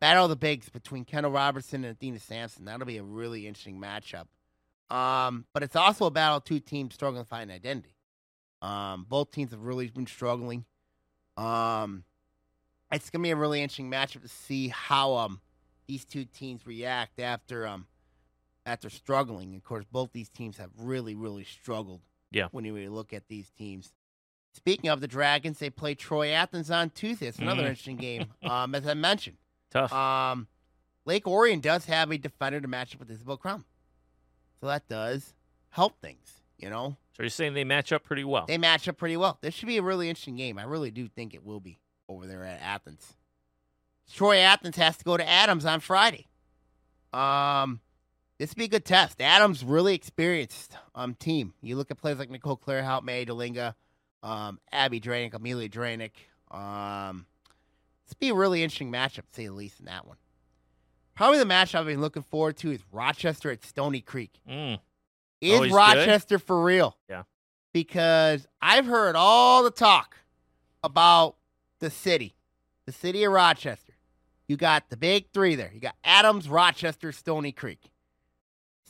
Battle of the Bigs between Kendall Robertson and Athena Sampson. That'll be a really interesting matchup. Um, but it's also a battle of two teams struggling to find identity. Um, both teams have really been struggling. Um, it's gonna be a really interesting matchup to see how um these two teams react after um after struggling. Of course, both these teams have really, really struggled. Yeah. When you really look at these teams. Speaking of the Dragons, they play Troy Athens on Tuesday. It's another Mm. interesting game. Um, as I mentioned, Tough. um, Lake Orion does have a defender to match up with Isabel Crum, so that does help things. You know, so you're saying they match up pretty well. they match up pretty well. This should be a really interesting game. I really do think it will be over there at Athens. Troy Athens has to go to Adams on Friday. Um, this would be a good test. Adams really experienced um team. You look at players like Nicole Clarehout, May Delinga, um, Abby Dranick, Amelia Dranick. Um, this would be a really interesting matchup, to say the least, in that one. Probably the match I've been looking forward to is Rochester at Stony Creek. Mm. Is Always good. Rochester for real? Yeah. Because I've heard all the talk about the city, the city of Rochester. You got the big three there. You got Adams, Rochester, Stony Creek.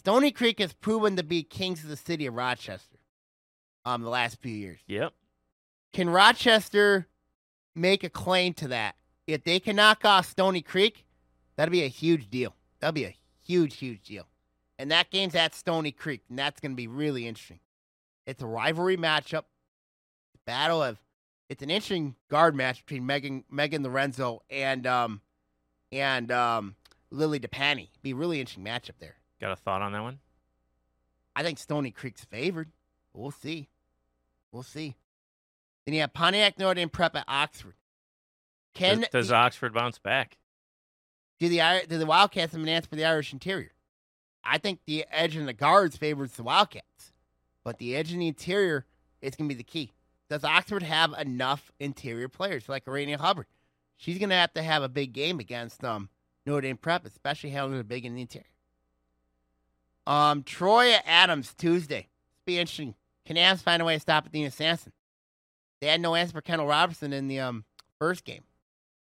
Stony Creek has proven to be kings of the city of Rochester um the last few years. Yep. Can Rochester make a claim to that? If they can knock off Stony Creek, that'd be a huge deal. That'd be a huge, huge deal. And that game's at Stony Creek, and that's going to be really interesting. It's a rivalry matchup, battle of it's an interesting guard match between Megan Megan Lorenzo and um and um Lily DePanny. Be a really interesting matchup there. Got a thought on that one? I think Stony Creek's favored. We'll see. We'll see. Then you have Pontiac Notre Dame Prep at Oxford. Can does, does Oxford bounce back? Do the do the Wildcats have an answer for the Irish interior? I think the edge in the guards favors the Wildcats, but the edge in the interior is going to be the key. Does Oxford have enough interior players like Arania Hubbard? She's going to have to have a big game against um, Notre Dame Prep, especially handling the big in the interior. Um, Troy Adams Tuesday. It's be interesting. Can Adams find a way to stop Athena Sanson? They had no answer for Kendall Robertson in the um, first game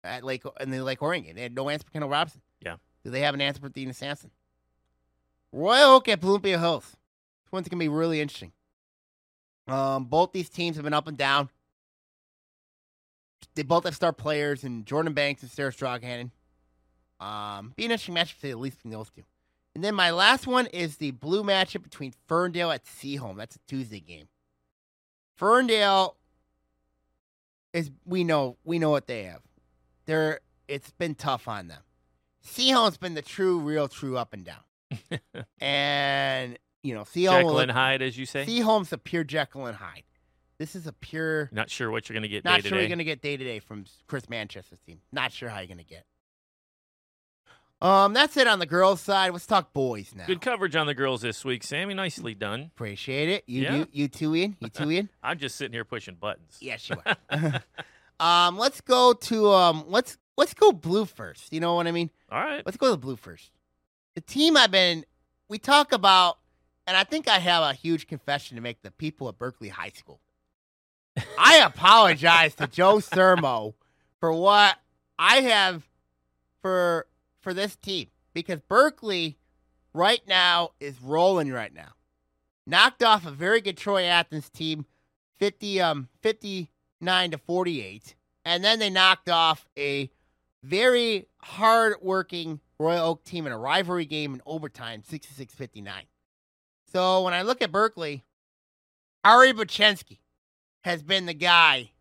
at Lake in the Lake Orion game. They had no answer for Kendall Robertson. Yeah. Do they have an answer for Athena Sanson? Royal Oak at Olympia Hills. This one's gonna be really interesting. Um, both these teams have been up and down. They both have star players and Jordan Banks and Sarah Stroghannon. Um, be an interesting matchup to at least between those two. And then my last one is the blue matchup between Ferndale at Seaholm. That's a Tuesday game. Ferndale is we know we know what they have. They're it's been tough on them. Seaholm's been the true, real, true up and down. and you know, Seaholm Jekyll and Hyde, as you say. Seaholm's a pure Jekyll and Hyde. This is a pure. Not sure what you're going to get. Not day sure to you're going to get day to day from Chris Manchester's team. Not sure how you're going to get. Um, that's it on the girls' side. Let's talk boys now. Good coverage on the girls this week, Sammy. Nicely done. Appreciate it. You Yeah. you, you two in. You two in. I'm just sitting here pushing buttons. yes, you are. um, let's go to um, let's let's go blue first. You know what I mean? All right. Let's go to the blue first. The team I've been, we talk about, and I think I have a huge confession to make the people at Berkeley High School. I apologize to Joe Sermo for what I have for for this team because Berkeley right now is rolling right now. Knocked off a very good Troy Athens team, 50 um 59 to 48. And then they knocked off a very hard-working Royal Oak team in a rivalry game in overtime, 66-59. So when I look at Berkeley, Ari Buchensky has been the guy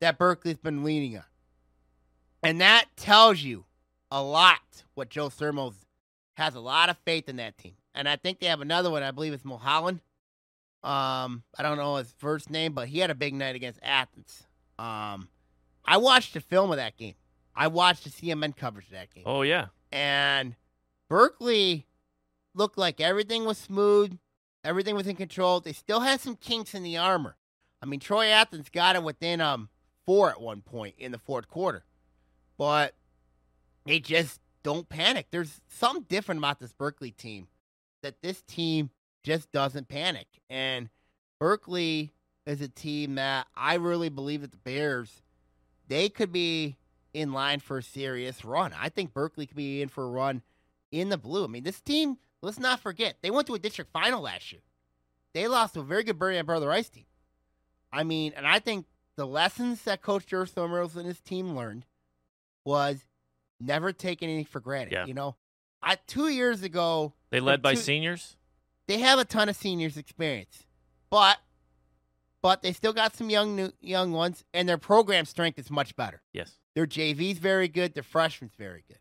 that Berkeley's been leaning on. And that tells you a lot what Joe Sermos has a lot of faith in that team. And I think they have another one, I believe it's Mulholland. Um, I don't know his first name, but he had a big night against Athens. Um, I watched the film of that game. I watched the CMN coverage of that game. Oh yeah. And Berkeley looked like everything was smooth, everything was in control. They still had some kinks in the armor. I mean, Troy Athens got it within um four at one point in the fourth quarter, but they just don't panic. There's something different about this Berkeley team that this team just doesn't panic. And Berkeley is a team that I really believe that the Bears they could be in line for a serious run. I think Berkeley could be in for a run in the blue. I mean, this team, let's not forget, they went to a district final last year. They lost to a very good Birmingham Brother Rice team. I mean, and I think the lessons that Coach Joe Somerville and his team learned was never take anything for granted. Yeah. You know, I two years ago They led by two- seniors. they have a ton of seniors experience, but but they still got some young new, young ones, and their program strength is much better. Yes. Their JV's very good. Their freshman's very good.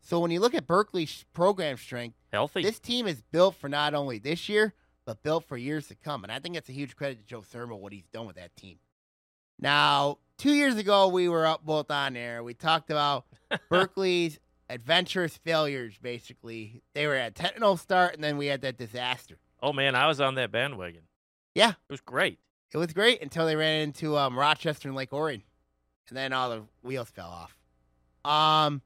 So when you look at Berkeley's program strength, Healthy. this team is built for not only this year, but built for years to come. And I think that's a huge credit to Joe Thurman, what he's done with that team. Now, two years ago, we were up both on air. We talked about Berkeley's adventurous failures, basically. They were at 10 0 start, and then we had that disaster. oh man, I was on that bandwagon. Yeah. It was great. It was great until they ran into um, Rochester and Lake Orion. And then all the wheels fell off. Um,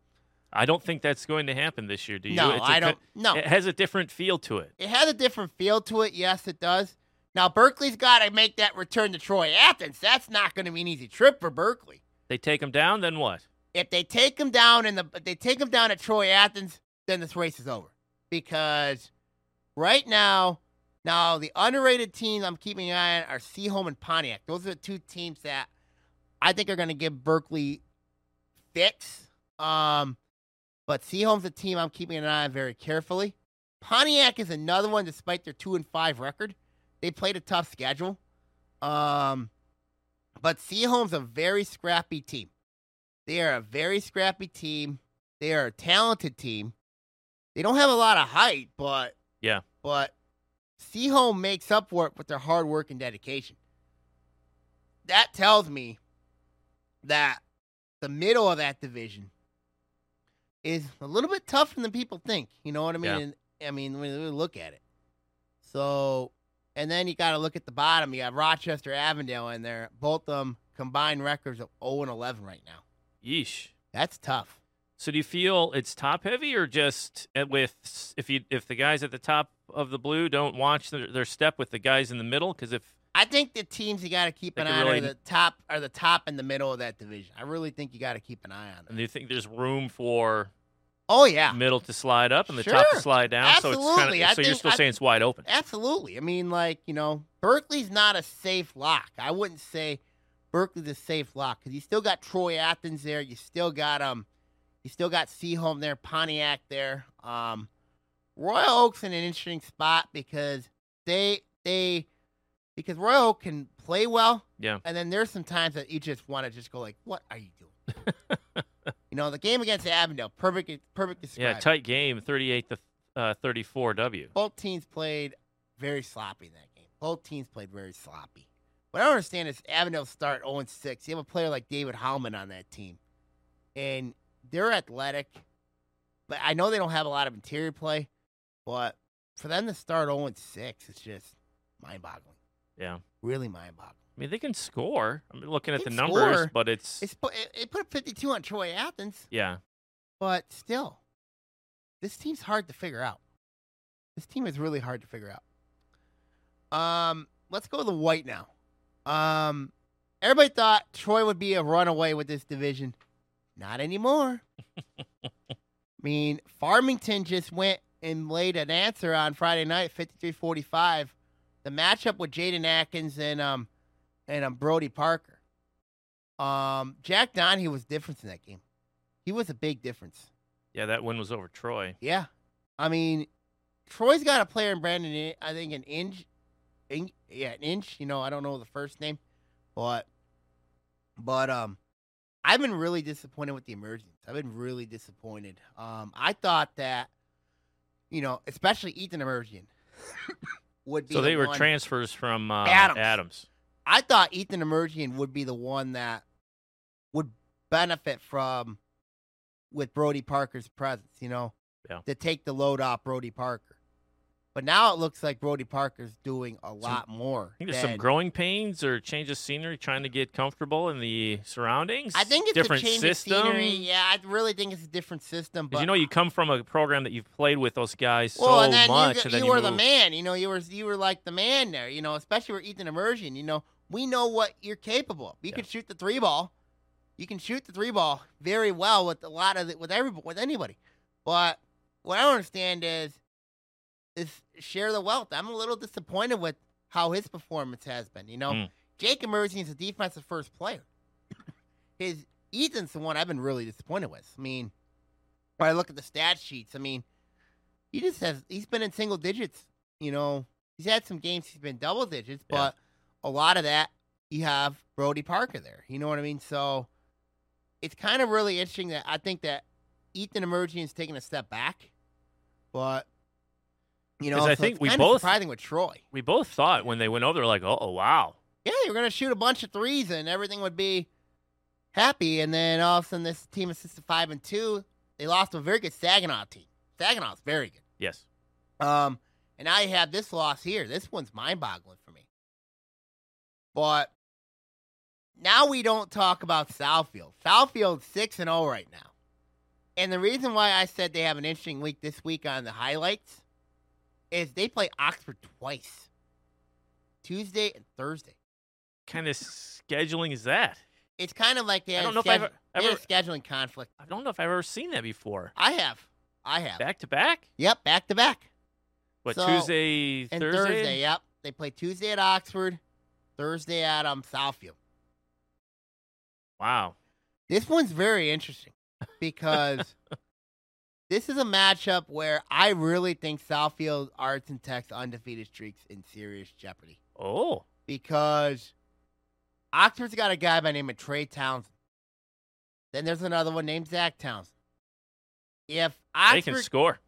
I don't think that's going to happen this year. Do you? no, It's a I co- don't. No, It has a different feel to it. it has a different feel to it. Yes, it does. Now Berkeley's got to make that return to Troy Athens. That's not going to be an easy trip for Berkeley. They take them down, then what? If they take them down in the, if they take them down at Troy Athens, then this race is over. Because right now, now the underrated teams I'm keeping an eye on are Seaholm and Pontiac. Those are the two teams that I think are going to give Berkeley fits. Um, but Seaholm's a team I'm keeping an eye on very carefully. Pontiac is another one, despite their two and five record. They played a tough schedule. Um, But Seaholm's a very scrappy team. They are a very scrappy team. They are a talented team. They don't have a lot of height, but Yeah. but Seaholm makes up for it with their hard work and dedication. That tells me that the middle of that division is a little bit tougher than people think. You know what I mean? Yeah. I mean, when we look at it. So, and then you got to look at the bottom. You got Rochester, Avondale in there. Both of them combined records of 0 and 11 right now. Yeesh. That's tough. So do you feel it's top heavy or just uh, with if you if the guys at the top of the blue don't watch their, their step with the guys in the middle because if I think the teams you got to keep an eye on are the top are the top and the middle of that division. I really think you got to keep an eye on and them. do you think there's room for Oh yeah, middle to slide up and the top to slide down so it's kind Absolutely. of I so you're still I- saying it's wide open absolutely. I mean, like you know, Berkeley's not a safe lock. I wouldn't say Berkeley's a safe lock because you still got Troy Athens there. You still got um, you still got Seaholm there, Pontiac there. Um, Royal Oak's in an interesting spot because they they because Royal Oak can play well. Yeah. And then there's some times that you just want to just go like, what are you doing? you know, the game against Avondale, perfect, perfect described. yeah tight game 38 to uh, 34 W both teams played very sloppy in that game. Both teams played very sloppy. What I don't understand is Avondale start 0 6. You have a player like David Hallman on that team, and they're athletic, but I know they don't have a lot of interior play. But for them to start 0 6, it's just mind boggling. yeah Really mind boggling. I mean they can score I'm looking at the numbers score. but it's It's it, put a 52 on Troy Athens, yeah but still, this team's hard to figure out. This team is really hard to figure out. Um, let's go to the white now. Um, everybody thought Troy would be a runaway with this division. Not anymore. I mean, Farmington just went and laid an answer on Friday night, 53-45. The matchup with Jaden Atkins and um and um Brody Parker. Um, Jack Donahue was different in that game. He was a big difference. yeah that win was over Troy Yeah, I mean, Troy's got a player in Brandon. I- think an inch, in, yeah, an inch. You know, I don't know the first name, but but um, I've been really disappointed with the emergence. I've been really disappointed. Um, I thought that, you know, especially Ethan Emergent would be. so the they were one- transfers from uh, Adams. Adams I thought Ethan Emergent would be the one that would benefit from with Brody Parker's presence, you know, Yeah. to take the load off Brody Parker. But now it looks like Brody Parker's doing a lot more. I think there's some growing pains or change of scenery, trying to get comfortable in the surroundings. I think it's different a change system. of scenery. Yeah, I really think it's a different system. But you know you come from a program that you've played with those guys well, so and then much, you, and then you you were the man. You know, you were you were like the man there. You know, especially with Ethan Immersion. You know, we know what you're capable of. You Yeah. can shoot the three ball. You can shoot the three ball very well with a lot of the, with every with anybody. But what I don't understand is is share the wealth. I'm a little disappointed with how his performance has been. You know, Mm. Jake Immersion is a defensive first player. His Ethan's the one I've been really disappointed with. I mean, when I look at the stat sheets, I mean, he just has he's been in single digits. You know, he's had some games he's been double digits, but a lot of that you have Brody Parker there. You know what I mean? So it's kind of really interesting that I think that Ethan Emerging is taking a step back, but you know, 'Cause I so think it's we both- surprising with Troy. We both thought when they went over, they're like, oh, oh wow. Yeah, you're gonna shoot a bunch of threes and everything would be happy, and then all of a sudden this team is just five and two. They lost to a very good Saginaw team. Saginaw's very good. Yes. Um, and now you have this loss here. This one's mind boggling for me. But now we don't talk about Southfield. Southfield's six and zero right now, and the reason why I said they have an interesting week this week on the highlights is they play Oxford twice, Tuesday and Thursday. kind of scheduling is that? It's kind of like they I don't a, know if I've schedule- they had ever- a scheduling conflict. I don't know if I've ever seen that before. I have, I have. Back to back? Yep, back to back. What, So- Tuesday, And Thursday? Thursday, yep. They play Tuesday at Oxford, Thursday at um Southfield. Wow. This one's very interesting because this is a matchup where I really think Southfield Arts and Tech's undefeated streaks in serious jeopardy Oh, because Oxford's got a guy by the name of Trey Townsend. Then there's another one named Zach Townsend. If They can score.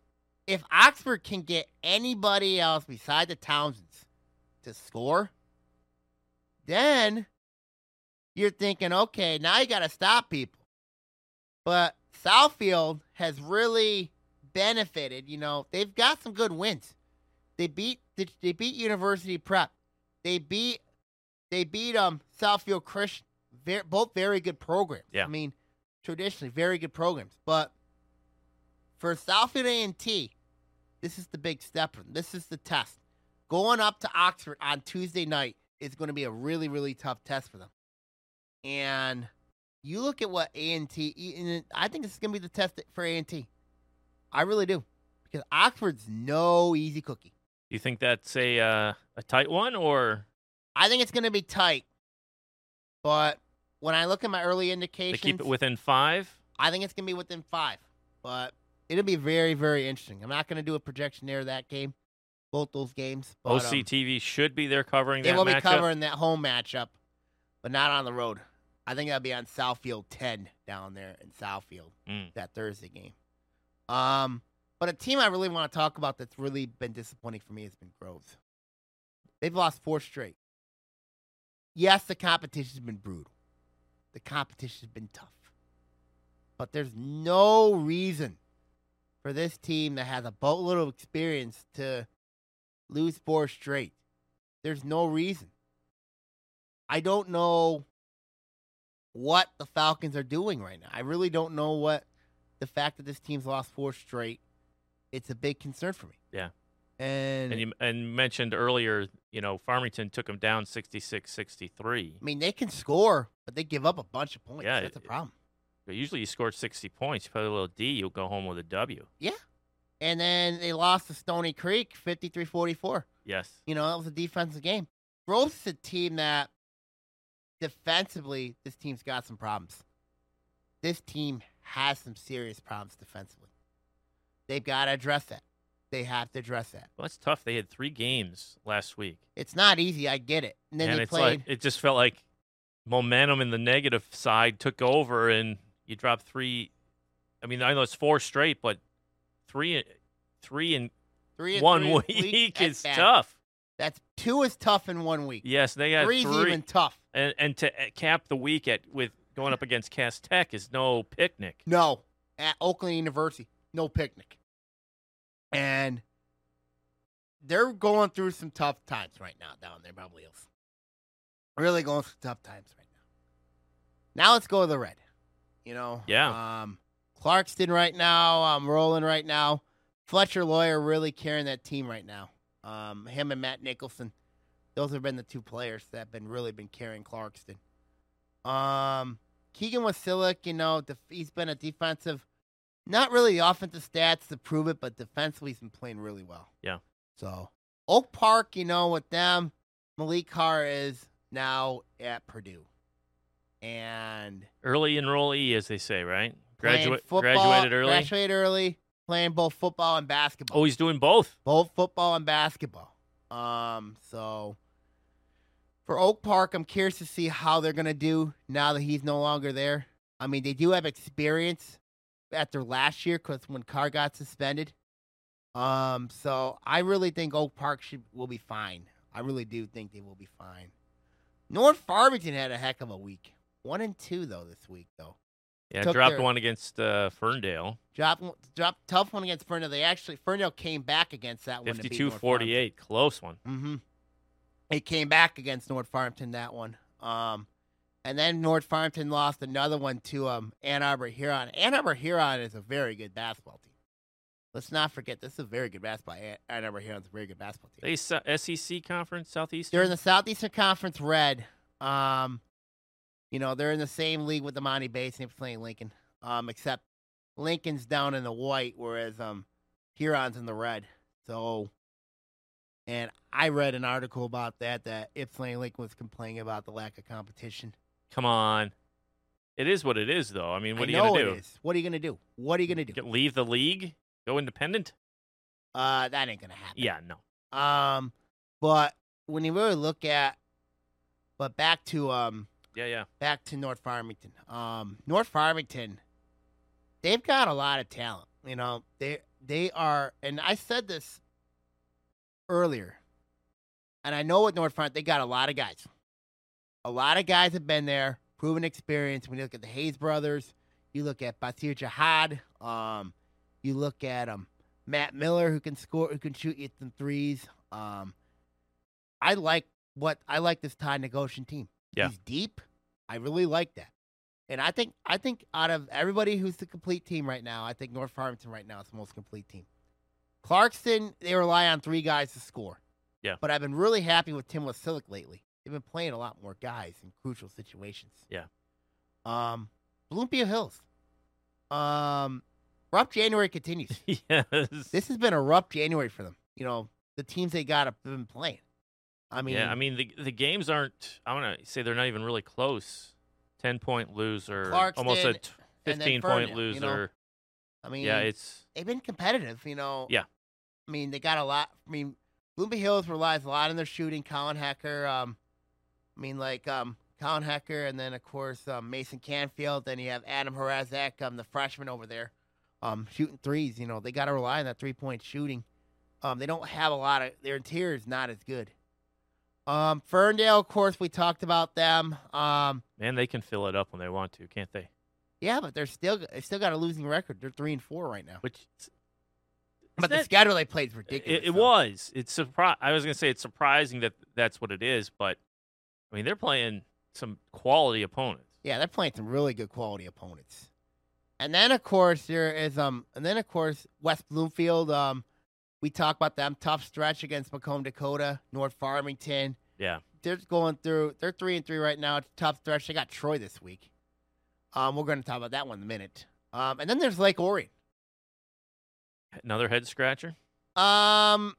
if Oxford can get anybody else beside the Townsends to score, then you're thinking, okay, now you got to stop people. But Southfield has really benefited. You know, they've got some good wins. They beat they beat University Prep. They beat they beat um Southfield Christian. Very, both very good programs. Yeah. I mean, traditionally very good programs. But for Southfield A and T, this is the big step. This is the test. Going up to Oxford on Tuesday night is going to be a really really tough test for them. And you look at what A and I think this is going to be the test for A and T. I really do because Oxford's no easy cookie. Do you think that's a uh, a tight one or I think it's going to be tight. But when I look at my early indications, they keep it within five? I think it's going to be within five. But it'll be very, very interesting. I'm not going to do a projection there that game, both those games. But, um, OCTV should be there covering they that They will be matchup. covering that home matchup, but not on the road. I think that'll be on Southfield 10 down there in Southfield Mm. that Thursday game. Um, but a team I really want to talk about that's really been disappointing for me has been Groves. They've lost four straight. Yes, the competition's been brutal. The competition's been tough. But there's no reason for this team that has a boatload of experience to lose four straight. There's no reason. I don't know what the Falcons are doing right now. I really don't know what the fact that this team's lost four straight. It's a big concern for me. Yeah. And, And you and mentioned earlier, you know, Farmington took them down 66-63. I mean, they can score, but they give up a bunch of points. Yeah, That's a it- problem. Usually you score 60 points. You put a little D, you'll go home with a W. And then they lost to Stony Creek 53 44. Yes. You know, that was a defensive game. Groves is a team that defensively, this team's got some problems. This team has some serious problems defensively. They've got to address that. They have to address that. Well, that's tough. They had three games last week. It's not easy. I get it. And then and they it's played. like it just felt like momentum in the negative side took over and you dropped three I mean, I know it's four straight, but three three in three and one three a week is bad. tough. That's two is tough in one week. Yes, they got Three's three. even tough. and and to cap the week at with going up against Cass Tech is no picnic. No, at Oakland University, no picnic. And they're going through some tough times right now down there, Hills. Really going through tough times right now. Now let's go to the red. You know, Yeah. Um, Clarkston right now. I'm rolling right now. Fletcher Loyer really carrying that team right now. Um, him and Matt Nicholson, those have been the two players that have been really been carrying Clarkston. Um, Keegan Wasilic, you know, def- he's been a defensive, not really the offensive stats to prove it, but defensively he's been playing really well. Yeah. So Oak Park, you know, with them, Malik Carr is now at Purdue, and Early enrollee, as they say, right? Graduate football, graduated early. Graduated early, playing both football and basketball. Oh, he's doing both. both football and basketball. Um, so for Oak Park, I'm curious to see how they're gonna do now that he's no longer there. I mean, they do have experience after last year because when Carr got suspended. Um, so I really think Oak Park should will be fine. I really do think they will be fine. North Farmington had a heck of a week. One and two though this week though. Yeah, dropped their- one against uh, Ferndale. Drop drop tough one against Ferndale. They actually Ferndale came back against that one. to beat 52 North Farmington. 48. Close one. Mm-hmm. It came back against North Farmington that one. Um, and then North Farmington lost another one to um Ann Arbor Huron. Ann Arbor Huron is a very good basketball team. Let's not forget this is a very good basketball. Ann- Ann Arbor Huron's a very good basketball team. They SEC conference Southeast. They're in the Southeastern Conference Red. Um, you know they're in the same league with the Monty Basin. They're playing Lincoln. Um, except Lincoln's down in the white, whereas um Huron's in the red. So, and I read an article about that that Ypsilanti Lincoln was complaining about the lack of competition. Come on. It is what it is, though. I mean, what I are you know gonna it do? is. What are you gonna do? What are you gonna do? Leave the league? Go independent? Uh, that ain't gonna happen. Yeah, no. Um, but when you really look at, but back to um Yeah, yeah. back to North Farmington. Um, North Farmington, they've got a lot of talent. You know, they they are, and I said this earlier, and I know with North Farmington, they got a lot of guys. A lot of guys have been there, proven experience. When you look at the Hayes brothers, you look at Basir Jihad, um, you look at um, Matt Miller, who can score, who can shoot you some threes. Um, I like what I like this Todd Negocian team. Yeah. He's deep. I really like that. And I think I think out of everybody who's the complete team right now, I think North Farmington right now is the most complete team. Clarkston, they rely on three guys to score. Yeah. But I've been really happy with Tim Wasilic lately. They've been playing a lot more guys in crucial situations. Yeah. Um, Bloomfield Hills. Um, rough January continues. yes. this has been a rough January for them. You know, the teams they got have been playing. I mean, yeah, I mean the the games aren't. I want to say they're not even really close. Ten point loser, almost a Clarkston, t- fifteen point Ferndale, you loser. know? I mean, yeah, it's they've been competitive, you know. Yeah. I mean, they got a lot. I mean, Bloomfield Hills relies a lot on their shooting. Colin Hecker, um, I mean, like um, Colin Hecker, and then of course um, Mason Canfield. Then you have Adam Harazak, um, the freshman over there, um, shooting threes. You know, they got to rely on that three point shooting. Um, they don't have a lot of their interior is not as good. Um, Ferndale, of course, we talked about them. Um, man, they can fill it up when they want to, can't they? yeah, but they're still they still got a losing record. They're three and four right now. Which, But the that- schedule they played is ridiculous. it, it though. was. It's surpri- I was gonna say it's surprising that that's what it is, but I mean they're playing some quality opponents. Yeah, they're playing some really good quality opponents. And then of course there is um and then of course West Bloomfield, um we talk about them tough stretch against Macomb Dakota, North Farmington. Yeah, They're going through they're three and three right now. It's tough stretch. They got Troy this week. Um we're gonna talk about that one in a minute. Um and then there's Lake Orion. another head scratcher. Um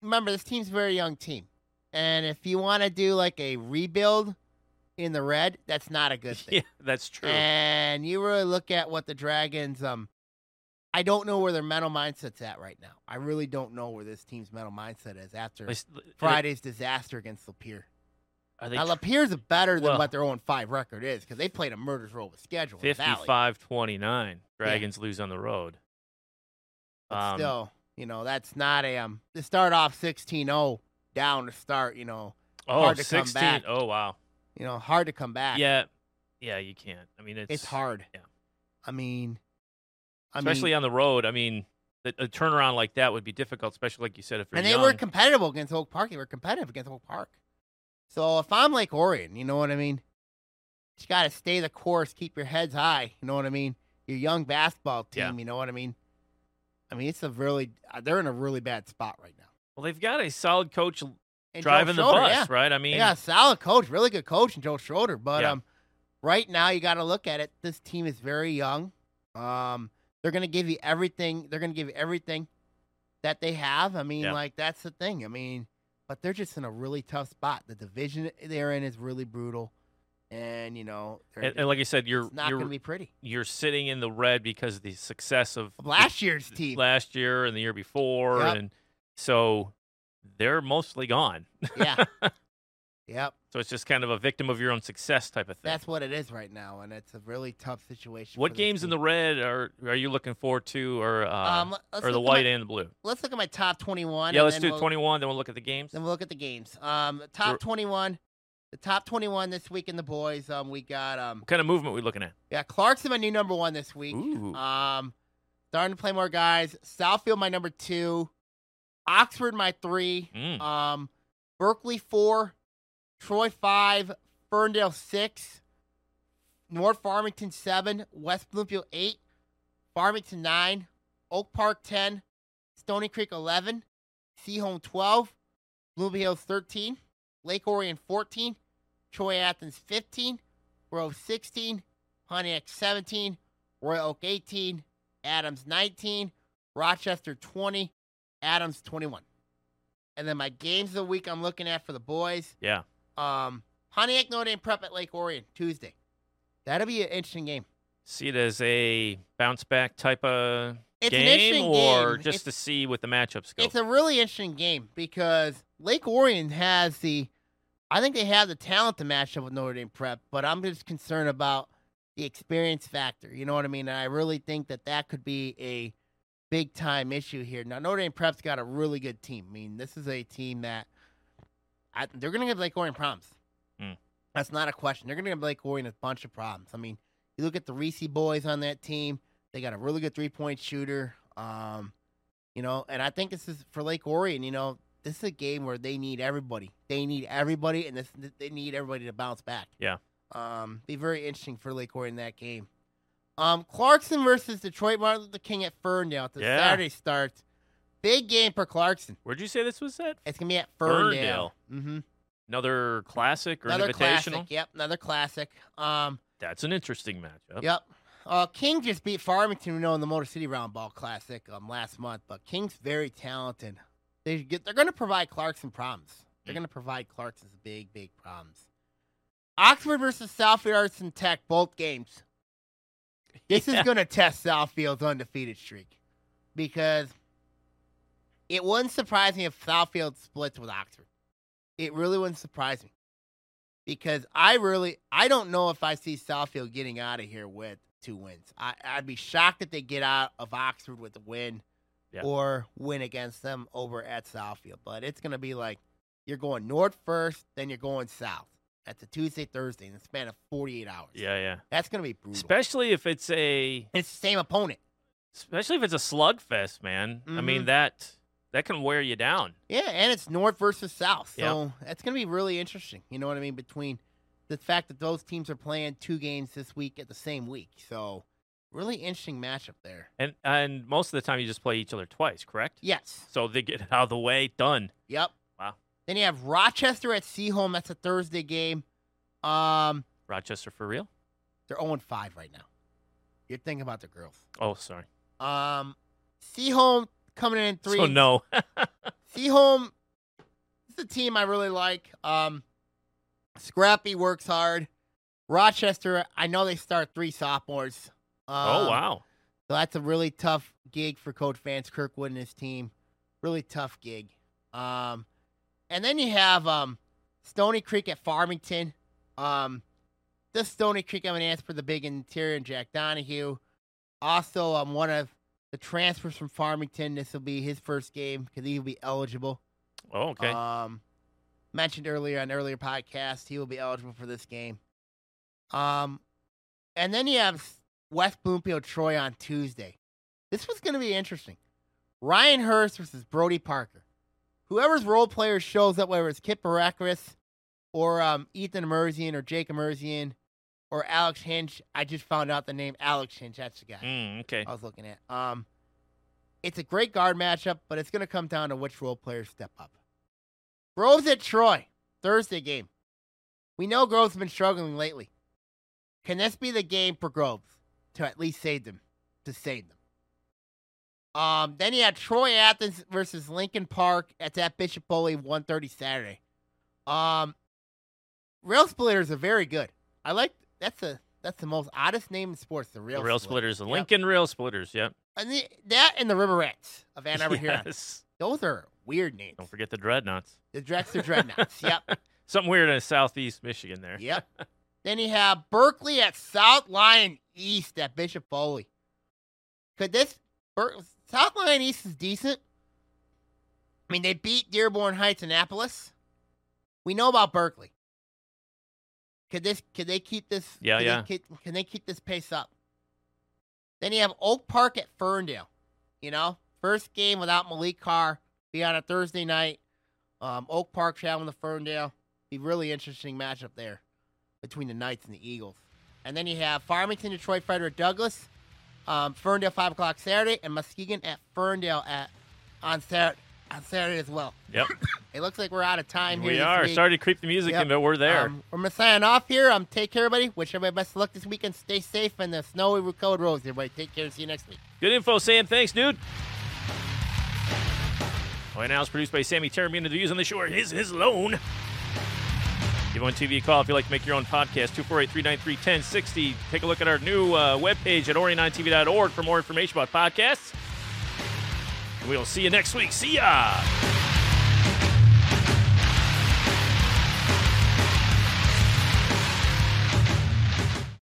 remember this team's a very young team. And if you want to do like a rebuild in the red, that's not a good thing. Yeah, that's true. And you really look at what the Dragons um I don't know where their mental mindset's at right now. I really don't know where this team's mental mindset is after least- Friday's disaster against Lapeer. They Now Lapeer's better than Well- what their own five record is because they played a murder's row with schedule. 55 29. Dragons lose on the road. But Um, still, you know, that's not a um to start off 16-0 down to start, you know, Oh, hard to come back. Oh, wow. you know, hard to come back. Yeah, yeah, you can't. I mean, it's It's hard. yeah. I mean I especially mean, on the road. I mean, a turnaround like that would be difficult, especially like you said if and they young. were competitive against Oak Park. They were competitive against Oak Park. So if I'm Lake Orion, you know what I mean? You got to stay the course, keep your heads high. You know what I mean? Your young basketball team. Yeah. You know what I mean? I mean, it's a really uh, they're in a really bad spot right now. well, they've got a solid coach And driving the bus, yeah. right? I mean, yeah, solid coach, really good coach, and Joe Schroeder. But Yeah. um, right now you got to look at it. This team is very young. Um, they're gonna give you everything. They're gonna give you everything that they have. I mean, Yeah. like that's the thing. I mean, but they're just in a really tough spot. The division they're in is really brutal, and you know, and, and like I said, you're it's not you're gonna be pretty. you're sitting in the red because of the success of Last year's team, last year and the year before, Yep. and so they're mostly gone. yeah, yep. So it's just kind of a victim of your own success type of thing. That's what it is right now, and it's a really tough situation. what games in the red are are you looking forward to, or uh, um, or the white my- and the blue? Let's look at my top twenty-one. Yeah, and let's do we'll- 21, then we'll look at the games. Then we'll look at the games. Um, top We're- 21. The top 21 this week in the boys. Um, we got um, What kind of movement we looking at? yeah, Clarkston my new number one this week. Ooh. Um, starting to play more guys. Southfield my number two. Oxford my three. Mm. Um, Berkeley four. Troy five. Ferndale six. North Farmington seven. West Bloomfield eight. Farmington nine. Oak Park ten. Stony Creek eleven. Seaholm twelve. Bloomfield Hills thirteen. Lake Orion fourteen. Troy Athens fifteen. Grove sixteen. Pontiac 17, Royal Oak 18, Adams 19, Rochester 20, Adams 21. And then my games of the week I'm looking at for the boys. yeah. Um, Pontiac Notre Dame Prep at Lake Orion Tuesday. That'll be an interesting game. See it as a bounce back type of It's an game, interesting or game. just It's- to see what the matchups go. It's a really interesting game because Lake Orion has the I think they have the talent to match up with Notre Dame Prep, but I'm just concerned about the experience factor. You know what I mean? And I really think that that could be a big time issue here. Now Notre Dame Prep's got a really good team. I mean, this is a team that I, they're going to give Lake Orion problems. Mm. That's not a question. They're going to give Lake Orion a bunch of problems. I mean, you look at the Reese boys on that team; they got a really good three point shooter. Um, you know, and I think this is for Lake Orion. You know, this is a game where they need everybody. They need everybody, and this they need everybody to bounce back. Yeah. Um, be very interesting for Lake Orion in that game. Um, Clarkston versus Detroit Martin Luther King at Ferndale. The Yeah. Saturday starts. Big game for Clarkston. Where'd you say this was at? It's gonna be at Ferndale. Ferndale. Mm-hmm. Another classic or Another invitational? classic. Yep, another classic. Um, That's an interesting matchup. Yep. Uh, King just beat Farmington, you know, in the Motor City Round Ball Classic um, last month. But King's very talented. They get they're going to provide Clarkston problems. They're Mm. going to provide Clarkston big, big problems. Oxford versus Southfield Arts and Tech, both games. This Yeah. is going to test Southfield's undefeated streak because it wouldn't surprise me if Southfield splits with Oxford. It really wouldn't surprise me because I really I don't know if I see Southfield getting out of here with two wins. I, I'd be shocked if they get out of Oxford with a win Yeah. or win against them over at Southfield. But it's gonna be like you're going north first, then you're going south. That's a Tuesday, Thursday, in the span of 48 hours. Yeah, yeah. That's gonna be brutal. Especially if it's a it's the same opponent. especially if it's a slugfest, man. I mean Mhm. that that can wear you down. Yeah, and it's north versus south. So that's going to be really interesting. You know what I mean? Between the fact that those teams are playing two games this week at the same week. So really interesting matchup there. And and most of the time you just play each other twice, correct? Yes. So they get it out of the way, done. Yep. Wow. Then you have Rochester at Seaholm. That's a Thursday game. Um, Rochester for real? they're 0 5 right now. You're thinking about the girls. Oh, sorry. Um, Seaholm coming in three. So no. Seaholm is a team I really like. Um, Scrappy works hard. Rochester, I know they start three sophomores. Um, oh wow. So that's a really tough gig for Coach Vance Kirkwood and his team. Really tough gig. Um, and then you have um, Stony Creek at Farmington. Um, this Stony Creek, I'm going to ask for the big interior and Jack Donahue. Also, I'm um, one of the transfers from Farmington. This will be his first game because he will be eligible. Oh, okay. Um, mentioned earlier on earlier podcast, he will be eligible for this game. Um, and then you have West Bloomfield Troy on Tuesday. This was going to be interesting. Ryan Hurst versus Brody Parker. Whoever's role player shows up, whether it's Kip Baracus or um, Ethan Merzian or Jake Merzian or Alex Hinch. I just found out the name Alex Hinch. That's the guy. Mm, okay. I was looking at. Um, it's a great guard matchup, but it's going to come down to which role players step up. Groves at Troy, Thursday game. We know Groves has been struggling lately. Can this be the game for Groves to at least save them? To save them. Um, then you had Troy Athens versus Lincoln Park. at that Bishop Foley, 1.30 Saturday. Um, Rail Splitters are very good. I like that's a that's the most oddest name in sports. The Rail, the rail splitters, the Yep. Lincoln rail splitters. Yep. And the, that and the River Rats of Ann Arbor Huron. yes. Those are weird names. Don't forget the dreadnoughts. The Dexter Dreadnoughts. yep. Something weird in southeast Michigan there. Yep. then you have Berkeley at South Lyon East at Bishop Foley. Could this Ber- South Lyon East is decent? I mean, they beat Dearborn Heights Annapolis. We know about Berkeley. Could this? Could they keep this? Yeah, could yeah. They keep, can they keep this pace up? Then you have Oak Park at Ferndale. You know, first game without Malik Carr. Be on a Thursday night. Um, Oak Park traveling to Ferndale. Be really interesting matchup there between the Knights and the Eagles. And then you have Farmington, Detroit, Frederick Douglass. Um, Ferndale five o'clock Saturday, and Muskegon at Ferndale at on Saturday on Saturday as well. Yep. It looks like we're out of time here. we are week. starting to creep the music Yep. in, but we're there. Um, we're sign off here. Um, take care, everybody. Wish everybody best of luck this weekend. Stay safe in the snowy cold roads. Everybody, take care. See you next week. Good info, Sam. Thanks, dude. Right now, it's produced by Sammy Terramina. The views on the show are his, his alone. Give ONTV a call if you'd like to make your own podcast, 248-393-1060. Take a look at our new uh, webpage at orient9tv.org for more information about podcasts. We'll see you next week. See ya!